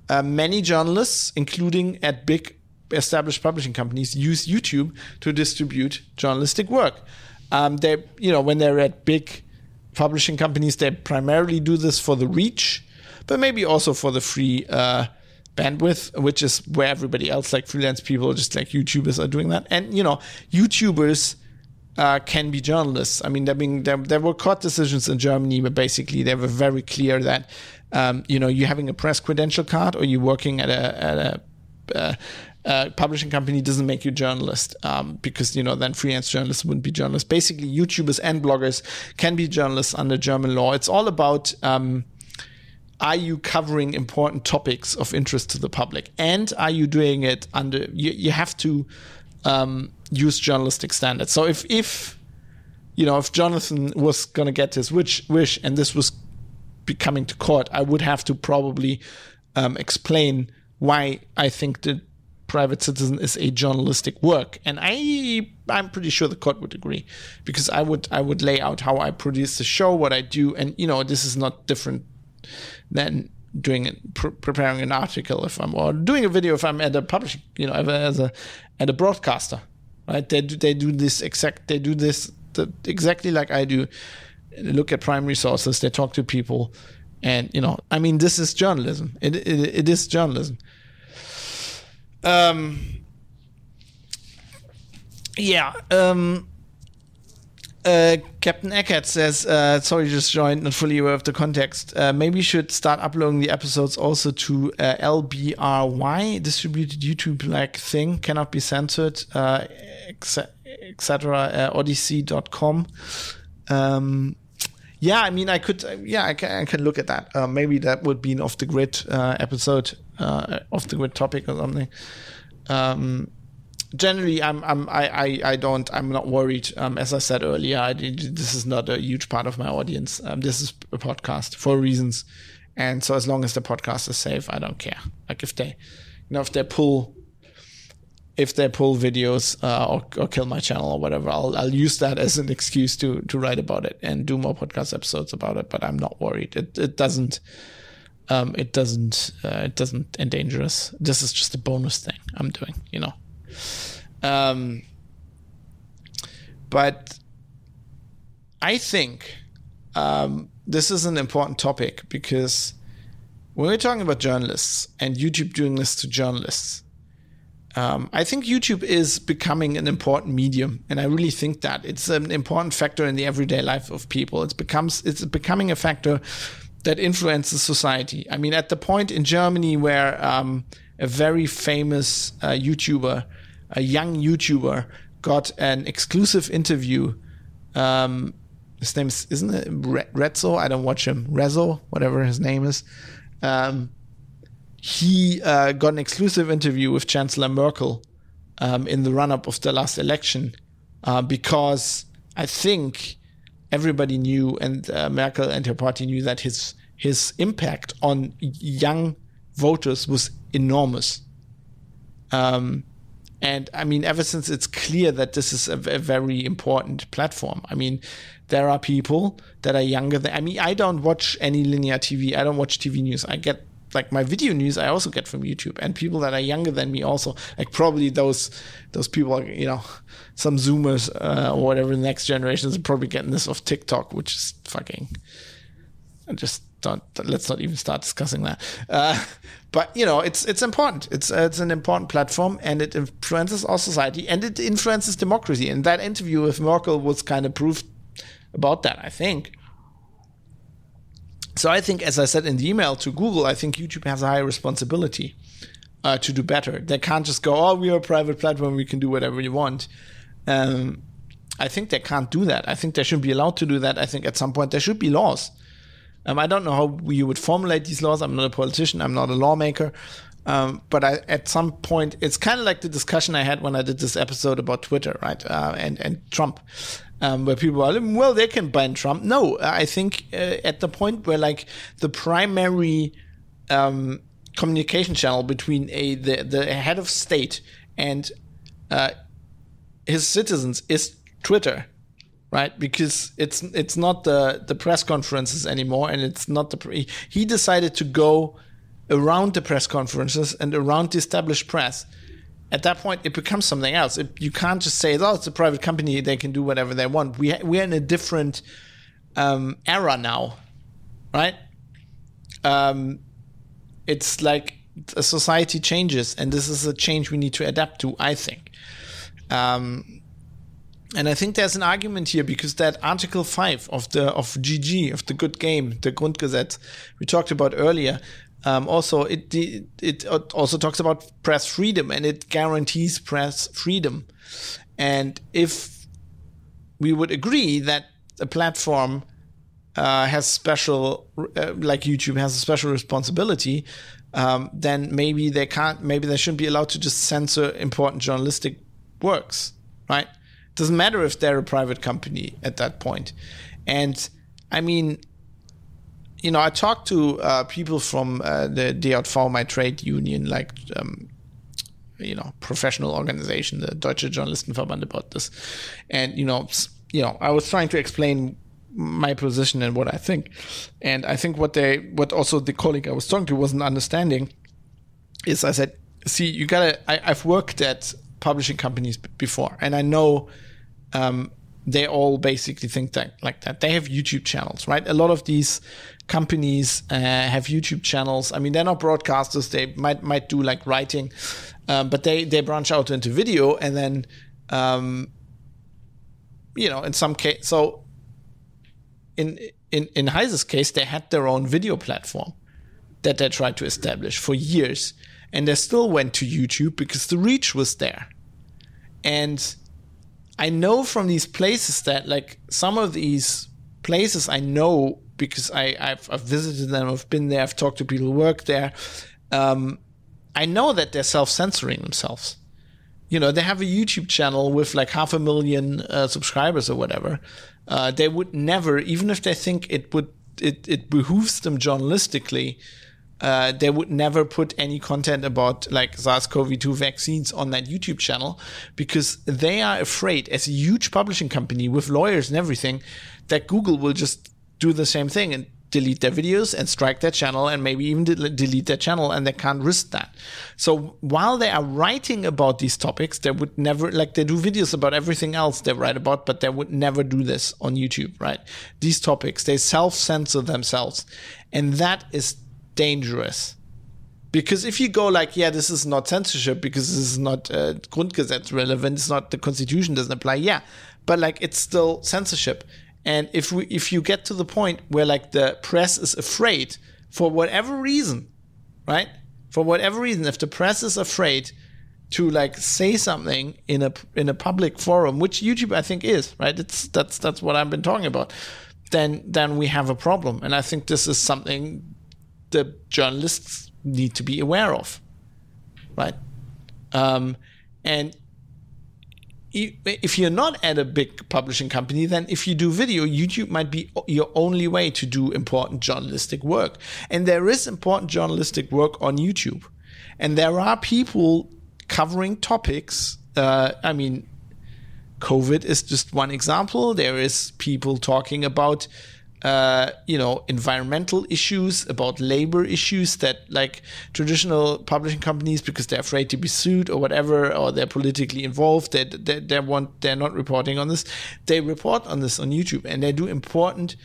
uh, many journalists, including at big established publishing companies, use YouTube to distribute journalistic work. Um, they, you know, when they're at big publishing companies, they primarily do this for the reach, but maybe also for the free uh, bandwidth, which is where everybody else, like freelance people, just like YouTubers, are doing that. And you know, YouTubers uh, can be journalists. I mean, there, being, there, there were court decisions in Germany where basically they were very clear that um, you know you having a press credential card or you working at a at a uh, uh, publishing company doesn't make you journalist um, because you know then freelance journalists wouldn't be journalists. Basically, YouTubers and bloggers can be journalists under German law. It's all about um, are you covering important topics of interest to the public, and are you doing it under? You, you have to um, use journalistic standards. So if if you know if Jonathan was going to get his wish, wish, and this was becoming to court, I would have to probably um, explain why I think the private citizen is a journalistic work, and I I'm pretty sure the court would agree because I would I would lay out how I produce the show, what I do, and you know this is not different than doing it, pre- preparing an article if I'm or doing a video if I'm at a publishing, you know, as a at a broadcaster, right? They do, they do this exact they do this the, exactly like I do. They look at primary sources, they talk to people, and you know, I mean, this is journalism. It it, it is journalism. Um. Yeah. Um. Uh, Captain Eckert says, uh, sorry, just joined, not fully aware of the context. Uh, maybe you should start uploading the episodes also to uh, LBRY, distributed YouTube like thing, cannot be censored, uh, etc. Odysee.com. Um, yeah, I mean, I could, yeah, I can, I can look at that. Maybe that would be an off the grid episode, off the grid topic or something. Um, generally I'm, I'm I, I, I don't I'm not worried. Um, as I said earlier, I, this is not a huge part of my audience. Um, this is a podcast for reasons, and so as long as the podcast is safe, I don't care. Like if they, you know, if they pull, if they pull videos uh, or, or kill my channel or whatever, I'll I'll use that as an excuse to to write about it and do more podcast episodes about it. But I'm not worried. It it doesn't. Um, it doesn't uh, it doesn't endanger us. This is just a bonus thing I'm doing, you know. Um, but I think um, this is an important topic because when we're talking about journalists and YouTube doing this to journalists, um, I think YouTube is becoming an important medium, and I really think that it's an important factor in the everyday life of people. It becomes it's becoming a factor that influences society. I mean, at the point in Germany where um, a very famous uh, YouTuber a young YouTuber got an exclusive interview. Um, his name is, isn't it Rezo? I don't watch him. Rezo, whatever his name is. Um, he uh, got an exclusive interview with Chancellor Merkel um, in the run up of the last election uh, because I think everybody knew, and uh, Merkel and her party knew that his his impact on young voters was enormous. Um, and I mean, ever since it's clear that this is a, a, very important platform, I mean, there are people that are younger than, I mean, I don't watch any linear TV. I don't watch TV news. I get like my video news I also get from YouTube and people that are younger than me also like probably those those people are, you know some zoomers uh, or whatever the next generations are probably getting this off TikTok which is fucking just don't let's not even start discussing that. Uh, but you know, it's it's important. It's uh, it's an important platform, and it influences our society, and it influences democracy. And that interview with Merkel was kind of proof about that. I think. So I think, as I said in the email to Google, I think YouTube has a high responsibility uh, to do better. They can't just go, "Oh, we are a private platform; we can do whatever you want." Um, I think they can't do that. I think they shouldn't be allowed to do that. I think at some point there should be laws um, I don't know how you would formulate these laws. I'm not a politician. I'm not a lawmaker. Um, but I, at some point, it's kind of like the discussion I had when I did this episode about Twitter, right? Uh, and and Trump, um, where people are well, they can ban Trump. No, I think uh, at the point where like the primary um, communication channel between a the the head of state and uh, his citizens is Twitter right? Because it's it's not the the press conferences anymore, and it's not the pre- he decided to go around the press conferences and around the established press. At that point, it becomes something else. It, you can't just say, "Oh, it's a private company; they can do whatever they want." We we're in a different um, era now, right? Um, it's like society changes, and this is a change we need to adapt to. I think. Um, and I think there's an argument here because that Article Five of the of GG of the good game, the Grundgesetz we talked about earlier, um, also it it also talks about press freedom and it guarantees press freedom. And if we would agree that a platform uh, has special, uh, like YouTube has a special responsibility, um, then maybe they can't, maybe they shouldn't be allowed to just censor important journalistic works, right? Doesn't matter if they're a private company at that point. And I mean, you know, I talked to uh, people from uh, the DJV, my trade union, like, um, you know, professional organization, the Deutsche Journalistenverband, about this. And, you know, you know, I was trying to explain my position and what I think. And I think what they, what also the colleague I was talking to wasn't understanding is I said, see, you gotta, I, I've worked at publishing companies before, and I know um, they all basically think that like that. They have YouTube channels, right? A lot of these companies uh, have YouTube channels. I mean, they're not broadcasters. They might might do like writing, um, but they they branch out into video, and then um, you know, in some case, so in in in Heise's case, they had their own video platform that they tried to establish for years, and they still went to YouTube because the reach was there, and I know from these places that like some of these places I know because I I've, I've visited them, I've been there, I've talked to people who work there. Um, I know that they're self censoring themselves. You know, they have a YouTube channel with like half a million uh, subscribers or whatever. Uh, they would never, even if they think it would, it, it behooves them journalistically uh, they would never put any content about like SARS-CoV-2 vaccines on that YouTube channel because they are afraid, as a huge publishing company with lawyers and everything, that Google will just do the same thing and delete their videos and strike their channel and maybe even de- delete their channel and they can't risk that. So while they are writing about these topics, they would never, like they do videos about everything else they write about, but they would never do this on YouTube, right? These topics, they self censor themselves. And that is dangerous. Because if you go like, yeah, this is not censorship because this is not uh, Grundgesetz relevant, it's not the Constitution doesn't apply, yeah, but like it's still censorship. And if we if you get to the point where like the press is afraid for whatever reason, right? For whatever reason, if the press is afraid to like say something in a in a public forum, which YouTube I think is, right? It's that's that's what I've been talking about. Then then we have a problem, and I think this is something the journalists need to be aware of, right? Um, and if you're not at a big publishing company, then if you do video, YouTube might be your only way to do important journalistic work. And there is important journalistic work on YouTube. And there are people covering topics. Uh, I mean, COVID is just one example. There is people talking about uh, you know, environmental issues, about labor issues that like traditional publishing companies, because they're afraid to be sued or whatever, or they're politically involved, they, they, they want, they're not reporting on this. They report on this on YouTube and they do important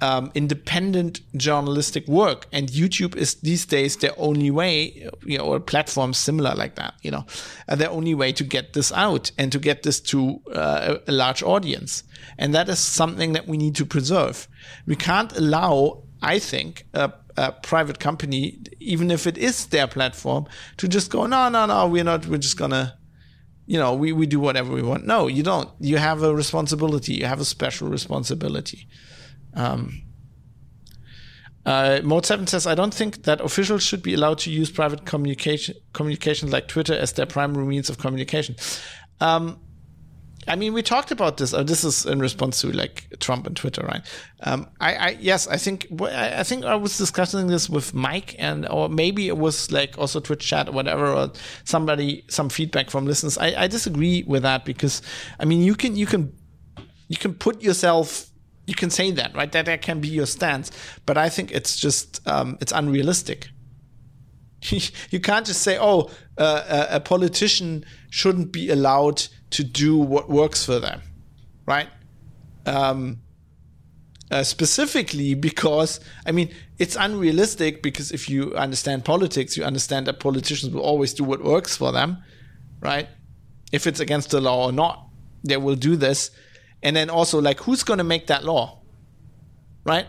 um, independent journalistic work. And YouTube is these days their only way, you know, or platforms similar like that, you know, uh, their only way to get this out and to get this to uh, a large audience. And that is something that we need to preserve. We can't allow, I think, a, a private company, even if it is their platform, to just go, no, no, no, we're not, we're just gonna you know, we, we do whatever we want. No, you don't. You have a responsibility. You have a special responsibility. Um, uh, Mode 7 says, I don't think that officials should be allowed to use private communication communications like Twitter as their primary means of communication. Um, I mean, we talked about this. Uh, this is in response to like Trump and Twitter, right? Um, I, I, yes, I think I think I was discussing this with Mike, and or maybe it was like also Twitch chat or whatever, or somebody some feedback from listeners. I, I disagree with that because I mean, you can you can you can put yourself you can say that, right? That that can be your stance, but I think it's just um, it's unrealistic. you can't just say, "Oh, uh, a politician shouldn't be allowed to do what works for them," right? Um, uh, specifically because I mean it's unrealistic because if you understand politics, you understand that politicians will always do what works for them, right? If it's against the law or not, they will do this. And then also, like, who's going to make that law? Right?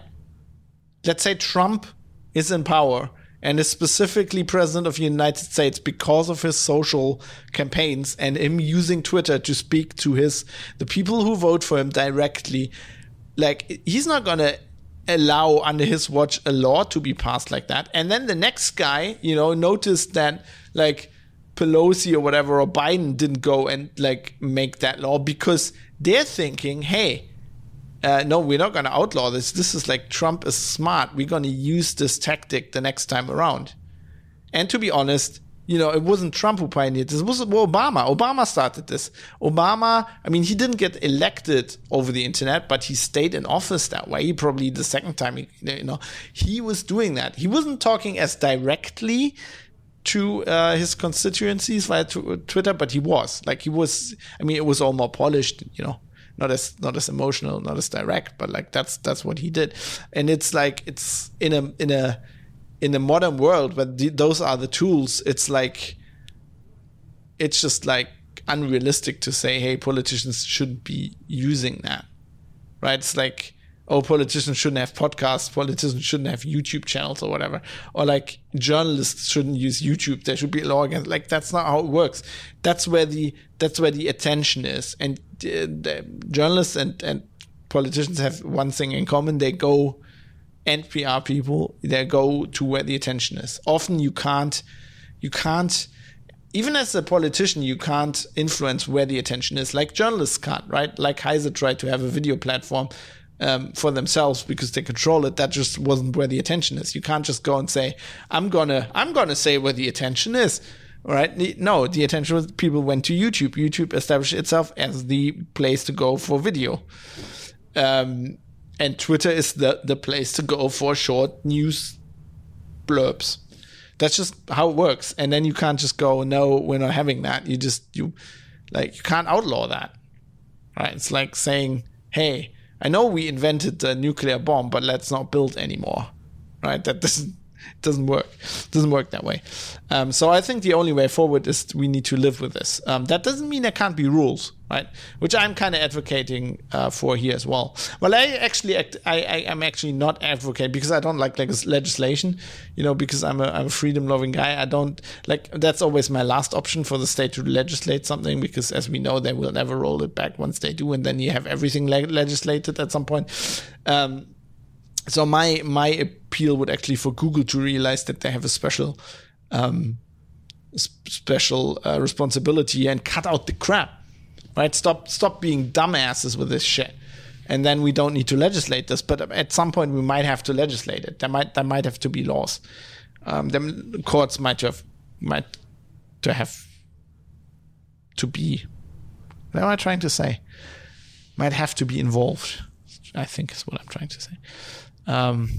Let's say Trump is in power and is specifically president of the United States because of his social campaigns and him using Twitter to speak to his the people who vote for him directly. Like he's not gonna allow under his watch a law to be passed like that. And then the next guy, you know, noticed that like Pelosi or whatever or Biden didn't go and like make that law because they're thinking, hey, uh, no, we're not going to outlaw this. This is like Trump is smart. We're going to use this tactic the next time around. And to be honest, you know, it wasn't Trump who pioneered this. It was Obama. Obama started this. Obama, I mean, he didn't get elected over the internet, but he stayed in office that way. He probably the second time, he, you know, he was doing that. He wasn't talking as directly to uh, his constituencies via Twitter, but he was like he was. I mean, it was all more polished, you know not as not as emotional, not as direct, but like that's that's what he did, and it's like it's in a in a in a modern world where the, those are the tools. It's like it's just like unrealistic to say, hey, politicians should be using that, right? It's like oh, politicians shouldn't have podcasts, politicians shouldn't have YouTube channels or whatever, or like journalists shouldn't use YouTube. There should be a law against. Like that's not how it works. That's where the that's where the attention is, and uh, the journalists and and politicians have one thing in common: they go. And PR people, they go to where the attention is. Often you can't, you can't even as a politician, you can't influence where the attention is, like journalists can't, right? Like Heise tried to have a video platform um, for themselves because they control it. That just wasn't where the attention is. You can't just go and say, "I'm gonna, I'm gonna say where the attention is." Right? No, the attention was people went to YouTube. YouTube established itself as the place to go for video, um, and Twitter is the the place to go for short news blurbs. That's just how it works. And then you can't just go, "No, we're not having that." You just you like you can't outlaw that. Right? It's like saying, "Hey." I know we invented the nuclear bomb, but let's not build anymore. Right? That doesn't doesn't work. It doesn't work that way. Um, so I think the only way forward is we need to live with this. Um, that doesn't mean there can't be rules, right? Which I'm kind of advocating uh, for here as well. Well, I actually act, I, I am actually not advocating because I don't like like legislation, you know, because I'm a I'm a freedom loving guy. I don't like that's always my last option for the state to legislate something because as we know they will never roll it back once they do, and then you have everything le- legislated at some point. Um, so my my appeal would actually for Google to realize that they have a special um, special uh, responsibility and cut out the crap. Right? Stop stop being dumbasses with this shit. And then we don't need to legislate this, but at some point we might have to legislate it. There might there might have to be laws. Um, the courts might have might to have to be. What am I trying to say? Might have to be involved. I think is what I'm trying to say. Um,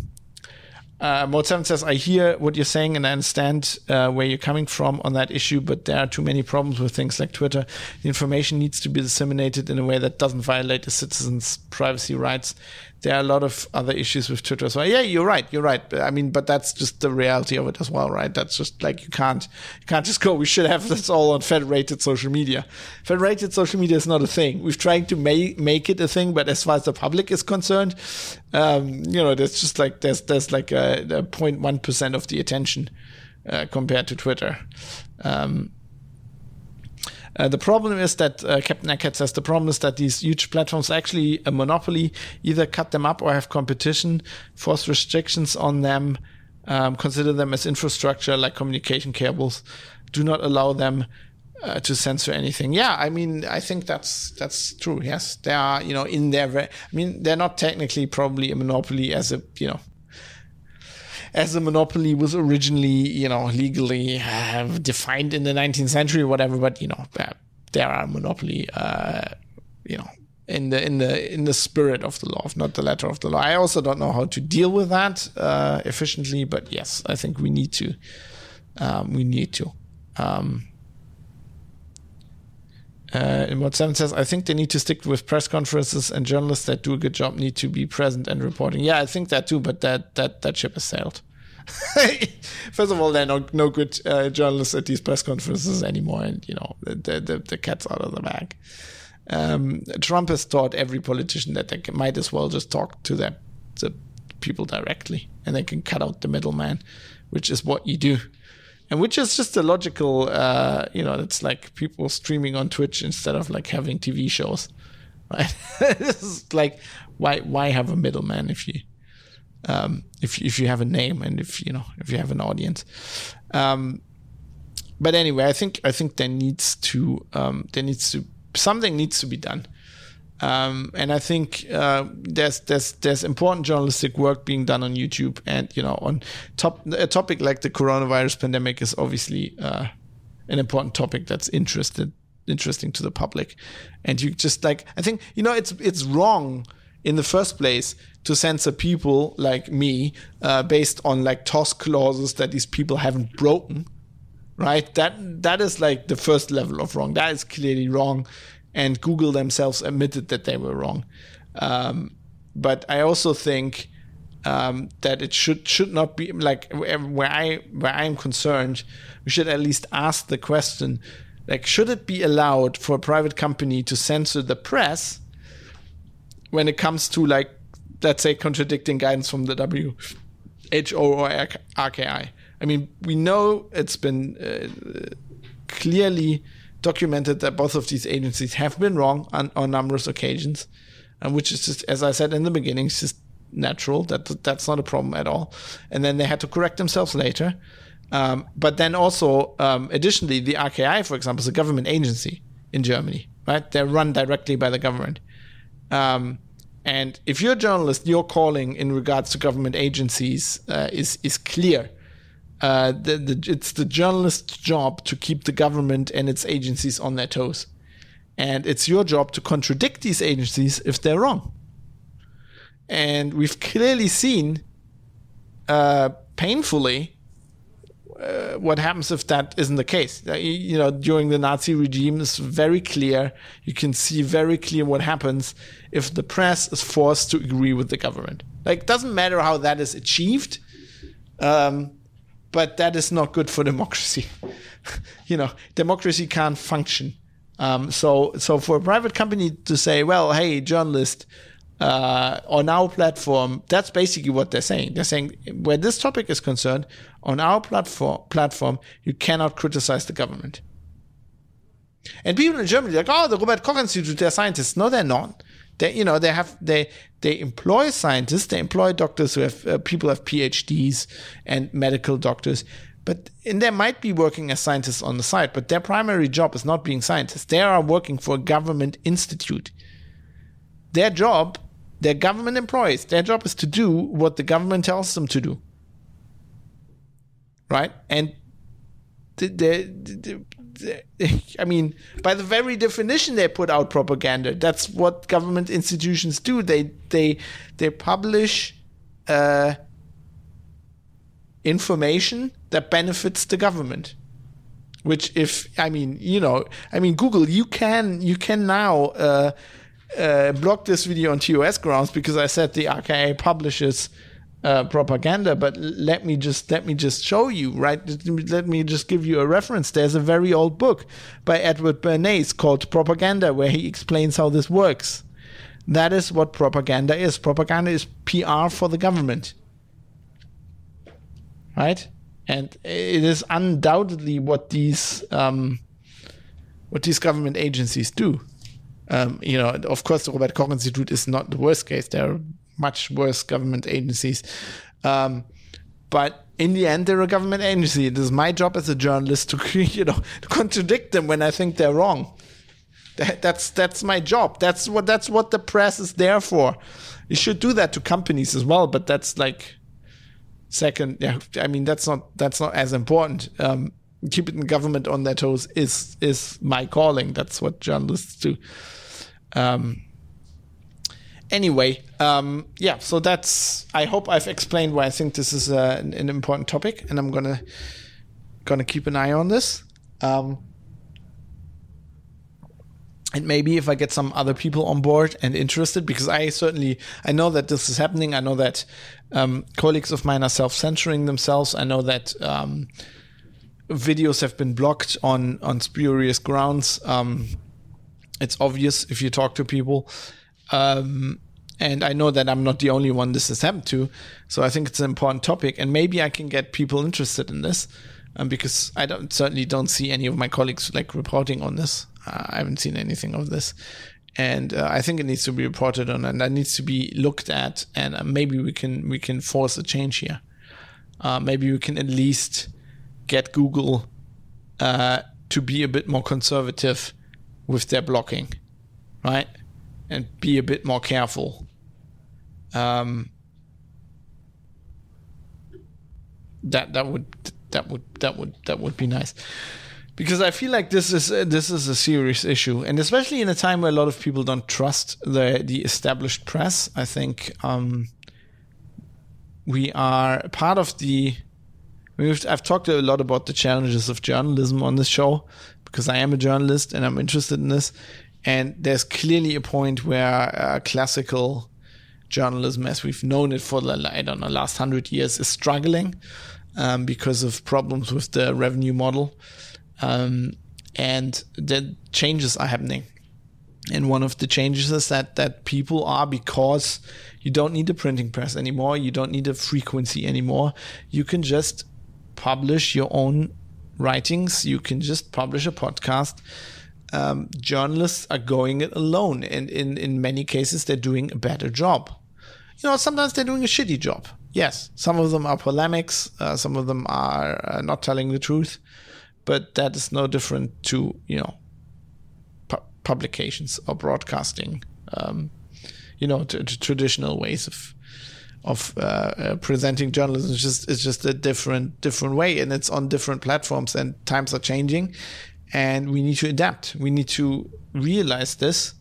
uh, Mode 7 says, I hear what you're saying and I understand uh, where you're coming from on that issue, but there are too many problems with things like Twitter. The information needs to be disseminated in a way that doesn't violate the citizens' privacy rights there are a lot of other issues with Twitter. So yeah, you're right. You're right. I mean, but that's just the reality of it as well, right? That's just like you can't you can't just go. We should have this all on federated social media. Federated social media is not a thing. We've tried to make make it a thing, but as far as the public is concerned, um, you know, there's just like there's there's like a, a 0.1 percent of the attention uh, compared to Twitter. Um, uh, the problem is that uh, Captain Eckert says the problem is that these huge platforms actually a monopoly either cut them up or have competition, force restrictions on them, um, consider them as infrastructure like communication cables, do not allow them uh, to censor anything. Yeah, I mean, I think that's that's true. Yes, they are. You know, in their. I mean, they're not technically probably a monopoly as a you know as a monopoly was originally, you know, legally uh, defined in the 19th century or whatever. But you know, there are monopoly, uh, you know, in the in the in the spirit of the law, not the letter of the law. I also don't know how to deal with that uh, efficiently, but yes, I think we need to. Um, we need to. Um, uh, in what seven says, I think they need to stick with press conferences and journalists that do a good job need to be present and reporting. Yeah, I think that too, but that that that ship has sailed. First of all, there are no, no good uh, journalists at these press conferences anymore, and you know the the, the, cat's out of the bag. um, Trump has taught every politician that they might as well just talk to the people directly, and they can cut out the middleman, which is what you do, and which is just a logical. Uh, you know, it's like people streaming on Twitch instead of like having TV shows, right? it's like why why have a middleman if you um, if if you have a name and if you know if you have an audience. Um, but anyway, I think I think there needs to um, there needs to something needs to be done. Um, and I think uh, there's there's there's important journalistic work being done on YouTube, and you know, on top a topic like the coronavirus pandemic is obviously uh, an important topic that's interested interesting to the public, and you just like I think you know it's it's wrong in the first place to censor people like me uh, based on like TOS clauses that these people haven't broken, right? That that is like the first level of wrong. That is clearly wrong, and Google themselves admitted that they were wrong. Um, but I also think um, that it should should not be like where I where I am concerned, we should at least ask the question, like should it be allowed for a private company to censor the press when it comes to like let's say contradicting guidance from the WHO or RKI? I mean, we know it's been uh, clearly documented that both of these agencies have been wrong on, on numerous occasions, and which is just, as I said in the beginning, just natural. That that's not a problem at all. And then they had to correct themselves later. Um, but then also, um, additionally, the RKI, for example, is a government agency in Germany, right? They're run directly by the government. Um, and if you're a journalist, your calling in regards to government agencies uh, is is clear. Uh, the, the, it's the journalist's job to keep the government and its agencies on their toes. And it's your job to contradict these agencies if they're wrong. And we've clearly seen, uh, painfully, uh, what happens if that isn't the case. Uh, you know, during the Nazi regime, it's very clear. You can see very clear what happens if the press is forced to agree with the government. Like, doesn't matter how that is achieved. Um, but that is not good for democracy. you know, democracy can't function. Um, so, so for a private company to say, well, hey, journalist, uh, on our platform, that's basically what they're saying. They're saying where this topic is concerned, on our platform, platform, you cannot criticize the government. And people in Germany are like, oh, the Robert Koch Institute, they're scientists. No, they're not. They, you know, they have they they employ scientists, they employ doctors who have uh, people have PhDs and medical doctors, but and they might be working as scientists on the side, but their primary job is not being scientists. They are working for a government institute. Their job, they're government employees. Their job is to do what the government tells them to do. Right, and the, the, I mean, by the very definition, they put out propaganda. That's what government institutions do. They they they publish uh, information that benefits the government. Which, if I mean, you know, I mean, Google, you can you can now uh, uh, block this video on TOS grounds because I said the RKI publishes uh, propaganda, but let me just let me just show you, right? Let me just give you a reference. There's a very old book by Edward Bernays called Propaganda, where he explains how this works. That is what propaganda is. Propaganda is PR for the government, right? And it is undoubtedly what these um, what these government agencies do. Um, you know, of course, the Robert Koch Institute is not the worst case. There are much worse government agencies. Um, but in the end, they're a government agency. It is my job as a journalist to, you know, to contradict them when I think they're wrong. That, that's that's my job. That's what that's what the press is there for. You should do that to companies as well, but that's like second. Yeah, I mean that's not that's not as important. Um, keeping the government on their toes is is my calling. That's what journalists do. Um, anyway, um, yeah, so that's. I hope I've explained why I think this is a, an, an, important topic, and I'm gonna gonna keep an eye on this. Um, and maybe if I get some other people on board and interested, because I certainly I know that this is happening. I know that um, colleagues of mine are self censoring themselves. I know that um, videos have been blocked on on spurious grounds. Um, It's obvious if you talk to people. Um, and I know that I'm not the only one this has happened to. So I think it's an important topic, and maybe I can get people interested in this, um, because I don't certainly don't see any of my colleagues like reporting on this. Uh, I haven't seen anything of this, and uh, I think it needs to be reported on, and that needs to be looked at, and uh, maybe we can we can force a change here. Uh, maybe we can at least get Google uh, to be a bit more conservative with their blocking, right? And be a bit more careful. Um, that that would that would that would that would be nice because I feel like this is uh, this is a serious issue, and especially in a time where a lot of people don't trust the the established press. I think um, we are part of the. I've talked a lot about the challenges of journalism on this show because I am a journalist and I'm interested in this. And there's clearly a point where uh, classical journalism, as we've known it for the I don't know last hundred years, is struggling um, because of problems with the revenue model, um, and the changes are happening. And one of the changes is that that people are because you don't need a printing press anymore, you don't need a frequency anymore. You can just publish your own writings. You can just publish a podcast. Um, journalists are going it alone, and in in many cases, they're doing a better job. You know, sometimes they're doing a shitty job. Yes, some of them are polemics. Uh, some of them are uh, not telling the truth, but that is no different to you know pu- publications or broadcasting. Um, you know, t- t- traditional ways of of uh, uh, presenting journalism is just it's just a different different way, and it's on different platforms, and times are changing, and we need to adapt. We need to realize this,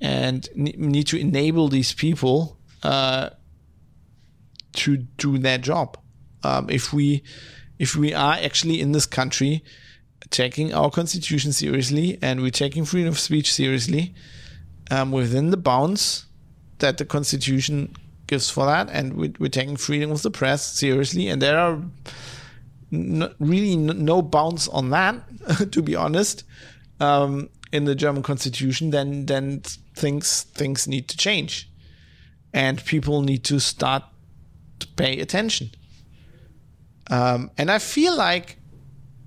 and ne- need to enable these people uh, to do their job. Um, if we if we are actually in this country taking our constitution seriously and we're taking freedom of speech seriously um, within the bounds that the constitution gives for that and we, are taking freedom of the press seriously and there are really no bounds on that to be honest um, in the german constitution then then things things need to change. And people need to start to pay attention. Um, and I feel like,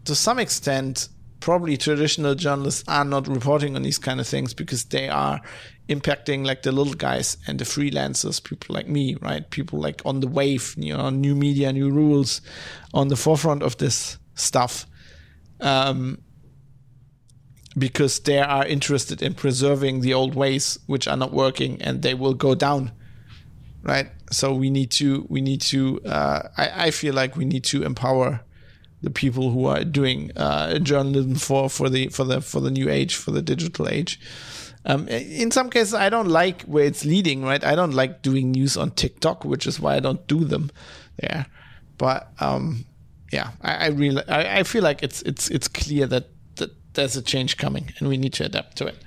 to some extent, probably traditional journalists are not reporting on these kind of things because they are impacting like the little guys and the freelancers, people like me, right? People like on the wave, you know, new media, new rules, on the forefront of this stuff. Um, because they are interested in preserving the old ways which are not working and they will go down right? So we need to we need to uh, I, I feel like we need to empower the people who are doing uh, journalism for for the for the for the new age for the digital age. Um, in some cases, I don't like where it's leading. Right, I don't like doing news on TikTok, which is why I don't do them there. But um, yeah, I, I really I, I feel like it's it's it's clear that that there's a change coming, and we need to adapt to it.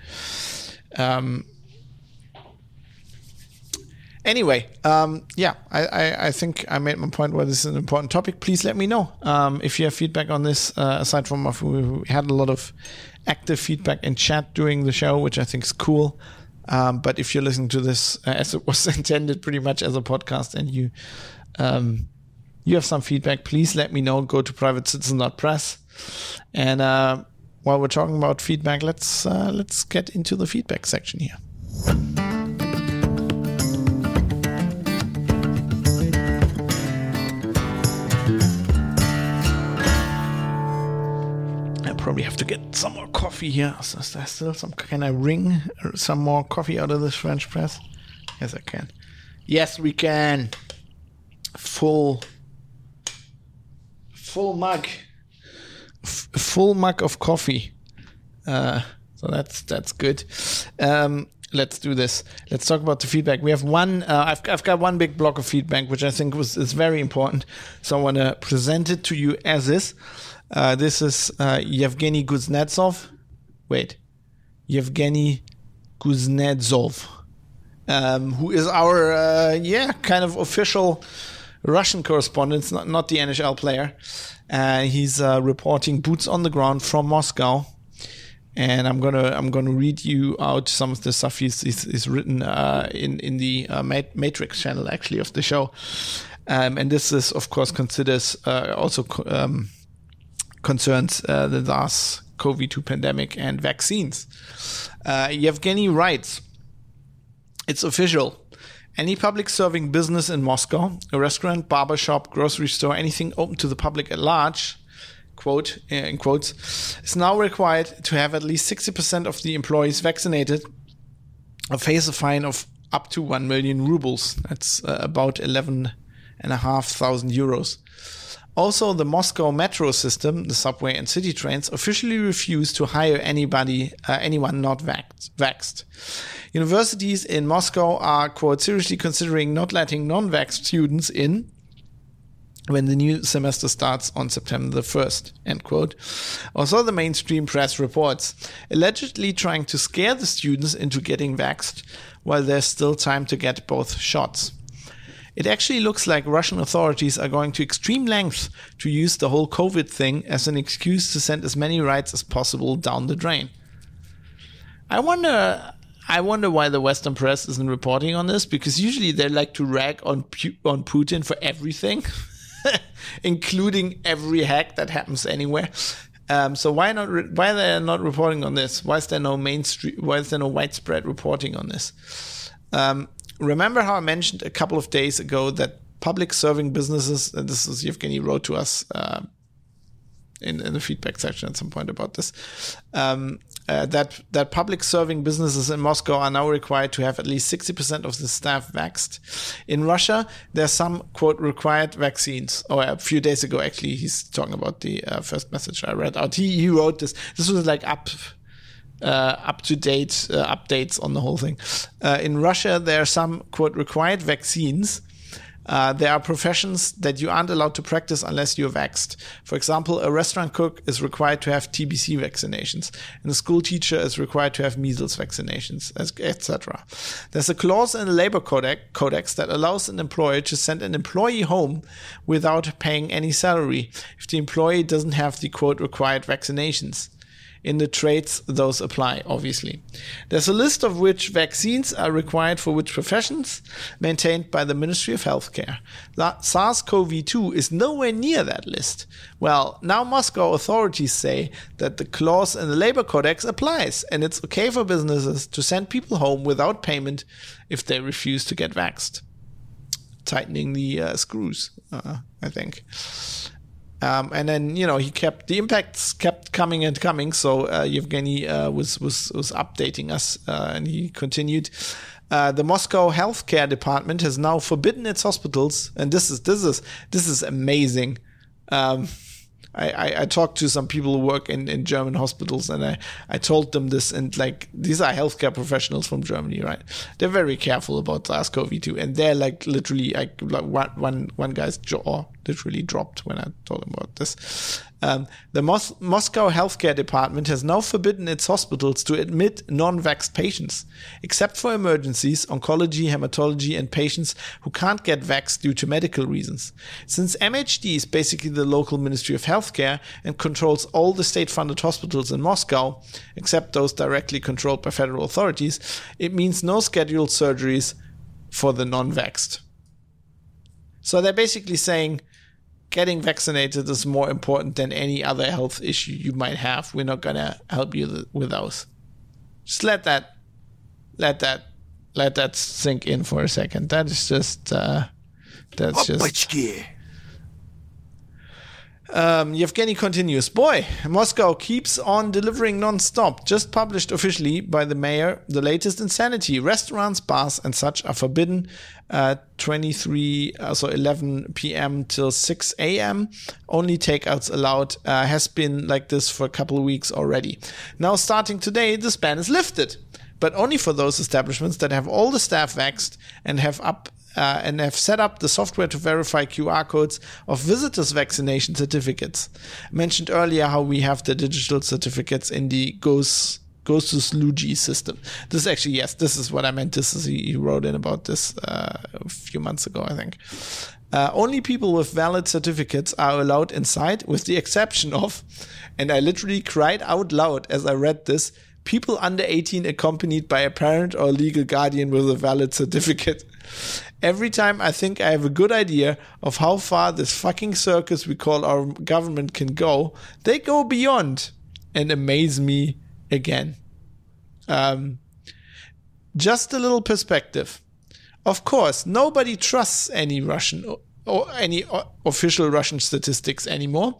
Um, Anyway, um, yeah, I, I, I, think I made my point where this is an important topic. Please let me know um, if you have feedback on this. Uh, aside from we had a lot of active feedback in chat during the show, which I think is cool. Um, but if you're listening to this uh, as it was intended, pretty much as a podcast, and you um, you have some feedback, please let me know. Go to privatecitizen.press. And uh, while we're talking about feedback, let's uh, let's get into the feedback section here. Probably have to get some more coffee here. Is there still some? Can I wring some more coffee out of this French press? Yes, I can. Yes, we can. Full, full mug, F- full mug of coffee. Uh, so that's that's good. Um, let's do this. Let's talk about the feedback. We have one. Uh, I've I've got one big block of feedback, which I think was is very important. So I want to present it to you as is. Uh, this is uh, Yevgeny Kuznetsov. Wait, Yevgeny Kuznetsov, um, who is our uh, yeah kind of official Russian correspondent, not not the NHL player. He's uh, reporting boots on the ground from Moscow. and I'm gonna I'm gonna read you out some of the stuff he's, he's, he's written uh, in in the uh, Matrix channel actually of the show, um, and this is of course considers also um, concerns uh, the SARS-CoV-2 pandemic and vaccines. Uh, Yevgeny writes, "It's official." Any public serving business in Moscow, a restaurant, barber shop, grocery store, anything open to the public at large, quote uh, in quotes, is now required to have at least 60% of the employees vaccinated or face a fine of up to 1 million rubles. That's uh, about 11 and a half thousand euros. Also, the Moscow metro system, the subway and city trains, officially refuse to hire anybody, uh, anyone not vaxxed. Universities in Moscow are, quote, seriously considering not letting non-vaxxed students in when the new semester starts on September the 1st, end quote. Also, the mainstream press reports, allegedly trying to scare the students into getting vaxxed while there's still time to get both shots. It actually looks like Russian authorities are going to extreme lengths to use the whole COVID thing as an excuse to send as many rights as possible down the drain. I wonder I wonder why the Western press isn't reporting on this because usually they like to rag on on Putin for everything, including every hack that happens anywhere. Um, so why not? Re- why they are not reporting on this? Why is there no mainstream? Why is there no widespread reporting on this? Um, remember how I mentioned a couple of days ago that public serving businesses, and this is Yevgeny wrote to us uh, in, in the feedback section at some point about this, um, uh, that that public serving businesses in Moscow are now required to have at least 60% of the staff vaxxed. In Russia, there's some quote required vaccines. Oh, a few days ago, actually, he's talking about the uh, first message I read out. He, he wrote this. This was like up up to date uh, updates on the whole thing. Uh, in Russia, there are some quote required vaccines. Uh, there are professions that you aren't allowed to practice unless you're vaxxed. For example, a restaurant cook is required to have TBC vaccinations, and a school teacher is required to have measles vaccinations, etc. There's a clause in the labor codex that allows an employer to send an employee home without paying any salary if the employee doesn't have the quote required vaccinations in the trades those apply, obviously. There's a list of which vaccines are required for which professions, maintained by the Ministry of Healthcare. That SARS CoV 2 is nowhere near that list. Well, now Moscow authorities say that the clause in the labor codex applies, and it's okay for businesses to send people home without payment if they refuse to get vaxxed. Tightening the uh, screws, uh, I think. Um, and then you know he kept the impacts kept coming and coming. So uh, Yevgeny uh, was was was updating us, uh, and he continued. Uh, the Moscow healthcare department has now forbidden its hospitals, and this is this is this is amazing. Um, I, I, I, talked to some people who work in, in German hospitals and I, I told them this and like these are healthcare professionals from Germany, right? They're very careful about SARS-CoV-2 and they're like literally like one, one, one guy's jaw literally dropped when I told him about this. Um, the Mos- Moscow healthcare department has now forbidden its hospitals to admit non-vaxxed patients, except for emergencies, oncology, hematology, and patients who can't get vaxxed due to medical reasons. Since MHD is basically the local Ministry of Healthcare and controls all the state-funded hospitals in Moscow, except those directly controlled by federal authorities, it means no scheduled surgeries for the non-vaxxed. So they're basically saying getting vaccinated is more important than any other health issue you might have. We're not gonna help you with those. Just let that, let that, let that sink in for a second. That is just, uh, that's just. Um, Yevgeny continues. Boy, Moscow keeps on delivering non-stop. Just published officially by the mayor, the latest insanity. Restaurants, bars, and such are forbidden. Uh, 23, uh, so 11 p.m. till 6 a.m. Only takeouts allowed. Uh, has been like this for a couple of weeks already. Now, starting today, this ban is lifted but only for those establishments that have all the staff vaxxed and have up uh, and have set up the software to verify QR codes of visitors' vaccination certificates. I mentioned earlier how we have the digital certificates in the GOES Gosuslugi system. This is actually yes, this is what I meant. This is he, wrote in about this uh, a few months ago, I think. Uh, only people with valid certificates are allowed inside, with the exception of, and I literally cried out loud as I read this people under 18 accompanied by a parent or legal guardian with a valid certificate. Every time I think I have a good idea of how far this fucking circus we call our government can go, they go beyond and amaze me again. Um, just a little perspective. Of course, nobody trusts any Russian any official Russian statistics anymore.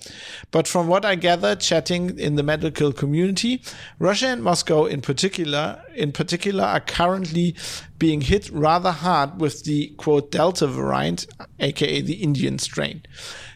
But from what I gather, chatting in the medical community, Russia and Moscow in particular, in particular, are currently being hit rather hard with the quote Delta variant, aka the Indian strain.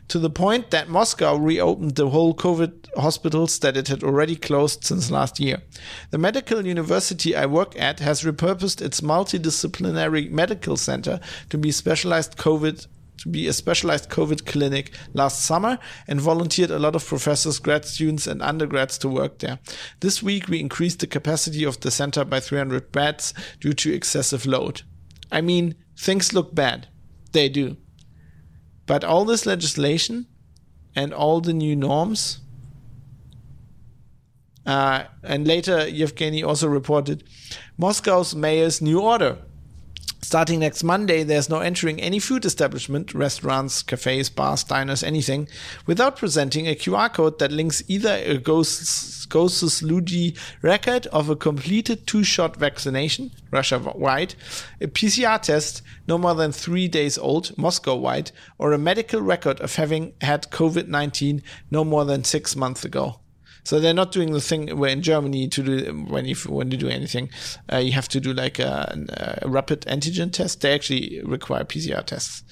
To the point that Moscow reopened the whole COVID hospitals that it had already closed since last year. The medical university I work at has repurposed its multidisciplinary medical center to be specialized COVID to be a specialized COVID clinic last summer and volunteered a lot of professors, grad students, and undergrads to work there. This week, we increased the capacity of the center by 300 beds due to excessive load. I mean, things look bad. They do. But all this legislation and all the new norms, uh, and later Yevgeny also reported Moscow's mayor's new order Starting next Monday, there's no entering any food establishment, restaurants, cafes, bars, diners, anything, without presenting a QR code that links either a Gosuslugi record of a completed two-shot vaccination, Russia-wide, a PCR test no more than three days old, Moscow-wide, or a medical record of having had COVID-19 no more than six months ago. So they're not doing the thing where in Germany to do when you when you do anything, uh, you have to do like a, a rapid antigen test. They actually require PCR tests.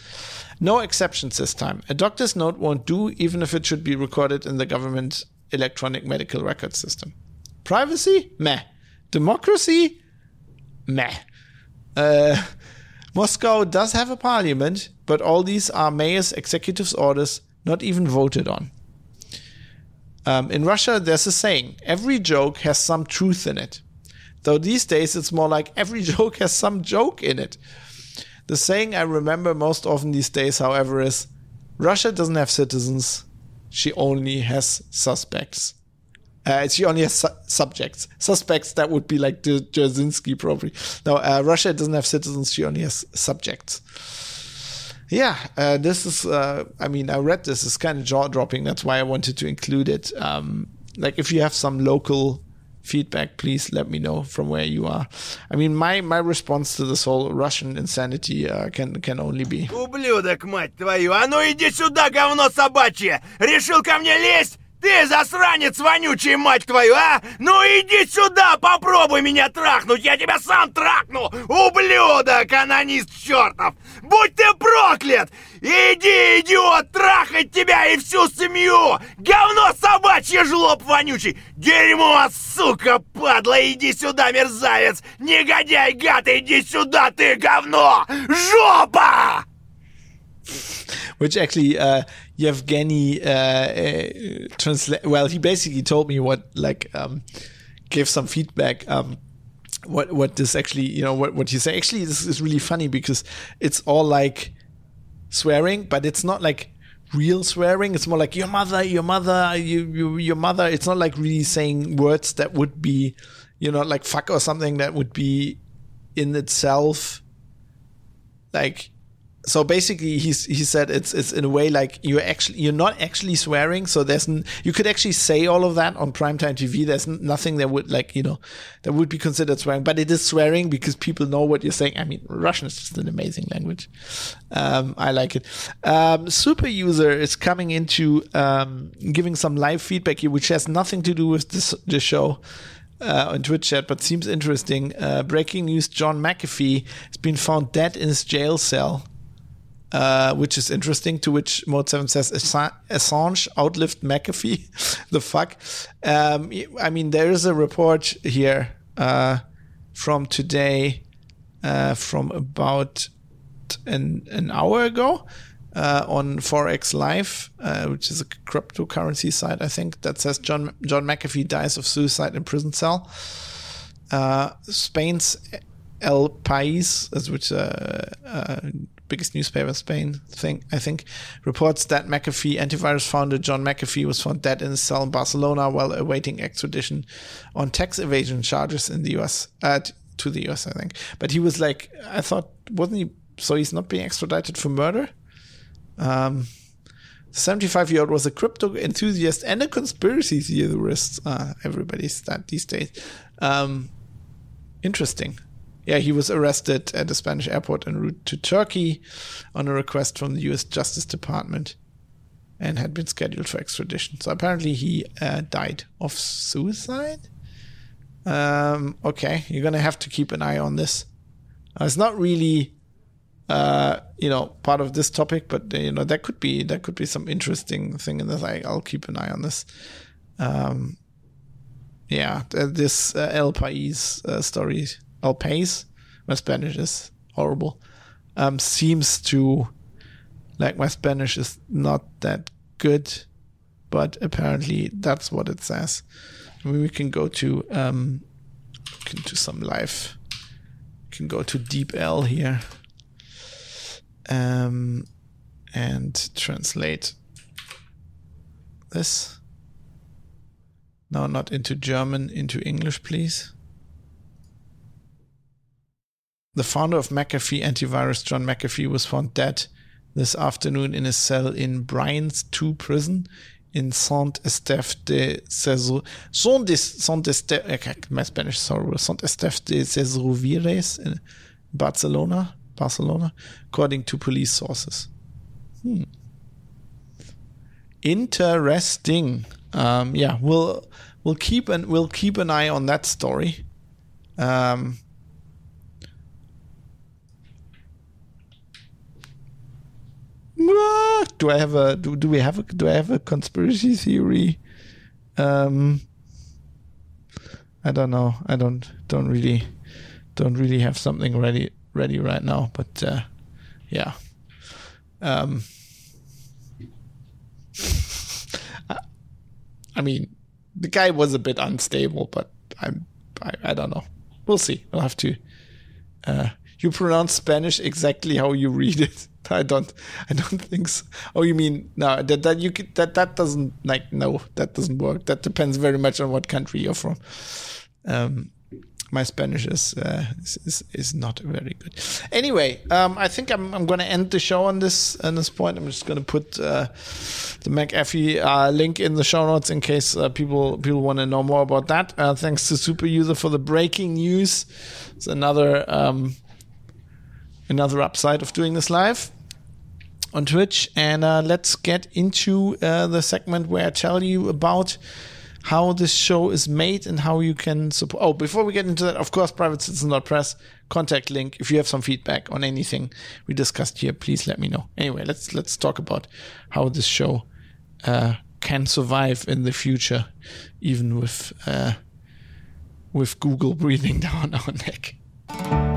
No exceptions this time. A doctor's note won't do, even if it should be recorded in the government electronic medical record system. Privacy? Meh. Democracy? Meh. Uh, Moscow does have a parliament, but all these are mayor's executive's orders, not even voted on. Um, in Russia, there's a saying every joke has some truth in it. Though these days it's more like every joke has some joke in it. The saying I remember most often these days, however, is Russia doesn't have citizens, she only has suspects. Uh, she only has su- subjects. Suspects, that would be like the Jasinski, probably. No, uh, Russia doesn't have citizens, she only has subjects yeah, uh, this is. Uh, I mean, I read this. It's kind of jaw dropping. That's why I wanted to include it. Um, like, if you have some local feedback, please let me know from where you are. I mean, my my response to this whole Russian insanity uh, can can only be. Ублюдок, мать твою! А ну иди сюда, говно собачье! Решил ко мне лезть? Ты засранец вонючий, мать твою, а? Ну иди сюда, попробуй меня трахнуть, я тебя сам трахну! Ублюдок, анонист чертов! Будь ты проклят! Иди, идиот, трахать тебя и всю семью! Говно собачье, жлоб вонючий! Дерьмо, сука, падла, иди сюда, мерзавец! Негодяй, гад, иди сюда, ты говно! Жопа! Which actually, uh, Yevgeny uh, uh, translate. Well, he basically told me what like um, gave some feedback. Um, what what this actually you know what what you say actually this is really funny because it's all like swearing, but it's not like real swearing. It's more like your mother, your mother, you, you your mother. It's not like really saying words that would be, you know, like fuck or something that would be in itself like so basically he's he said it's it's in a way like you're actually you're not actually swearing so there's n- you could actually say all of that on primetime tv there's n- nothing that would like you know that would be considered swearing but it is swearing because people know what you're saying i mean russian is just an amazing language um, i like it um, super user is coming into um, giving some live feedback here which has nothing to do with this show uh, on Twitch chat, but seems interesting. Uh, breaking news: John McAfee has been found dead in his jail cell. Uh, which is interesting. To which Mode 7 says Assange outlived McAfee. the fuck? Um, I mean, there is a report here uh, from today, uh, from about an, an hour ago. Uh, on Forex Live, uh, which is a cryptocurrency site, I think, that says John John McAfee dies of suicide in prison cell. Spain's El País, which a, a biggest newspaper in Spain, thing, I think, reports that McAfee antivirus founder John McAfee was found dead in his cell in Barcelona while awaiting extradition on tax evasion charges in the US, uh, to the US, I think. But he was like, I thought, wasn't he? So he's not being extradited for murder? Um, 75 year old was a crypto enthusiast and a conspiracy theorist. Uh, everybody's that these days. Um, interesting. Yeah, he was arrested at a Spanish airport en route to Turkey on a request from the US Justice Department and had been scheduled for extradition. So apparently he uh, died of suicide. Um, okay, you're going to have to keep an eye on this. Uh, it's not really uh, you know, part of this topic, but uh, you know, that could be that could be some interesting thing in this. I, I'll keep an eye on this. Um, yeah, this uh, El País uh, story, El País, my Spanish is horrible, um, seems to like my Spanish is not that good, but apparently that's what it says. We can go to um, can do some live. can go to DeepL here um, and translate this. No, not into German, into English, please. The founder of McAfee Antivirus, John McAfee, was found dead this afternoon in a cell in Brians 2 prison in Saint Estèphe de Cesar. Saint Estèphe, okay, my Spanish, sorry, Saint Estèphe de Cesaruvires in Barcelona. Barcelona, according to police sources. Hmm. Interesting. Um, yeah, we'll we'll keep an we'll keep an eye on that story. Um, do I have a do, do we have a do I have a conspiracy theory? Um, I don't know. I don't don't really don't really have something ready ready right now, but uh, yeah. Um, I mean, the guy was a bit unstable, but I'm I, I don't know. We'll see. We'll have to. Uh, you pronounce Spanish exactly how you read it. I don't. I don't think so. Oh, you mean no? That that you could, that that doesn't like no. That doesn't work. That depends very much on what country you're from. Um, my Spanish is, uh, is, is not very good. Anyway, um, I think I'm I'm going to end the show on this on this point. I'm just going to put uh, the McAfee uh, link in the show notes in case uh, people people want to know more about that. Uh, thanks to Super User for the breaking news. It's another um, another upside of doing this live on Twitch. And uh, let's get into the segment where I tell you about how this show is made and how you can support. Oh, before we get into that, of course, private press contact link. If you have some feedback on anything we discussed here, please let me know. Anyway, let's let's talk about how this show uh, can survive in the future, even with uh, with Google breathing down our neck.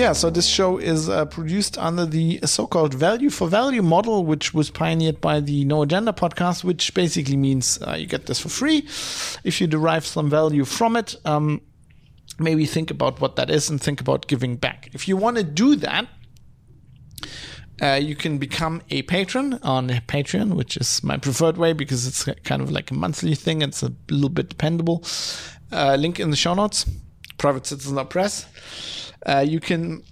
Yeah, so this show is uh, produced under the so-called value for value model, which was pioneered by the No Agenda podcast, which basically means uh, you get this for free if you derive some value from it. Um, maybe think about what that is and think about giving back. If you want to do that, uh, you can become a patron on Patreon, which is my preferred way because it's kind of like a monthly thing. It's a little bit dependable. Uh, link in the show notes. privatecitizen.press. Uh, you can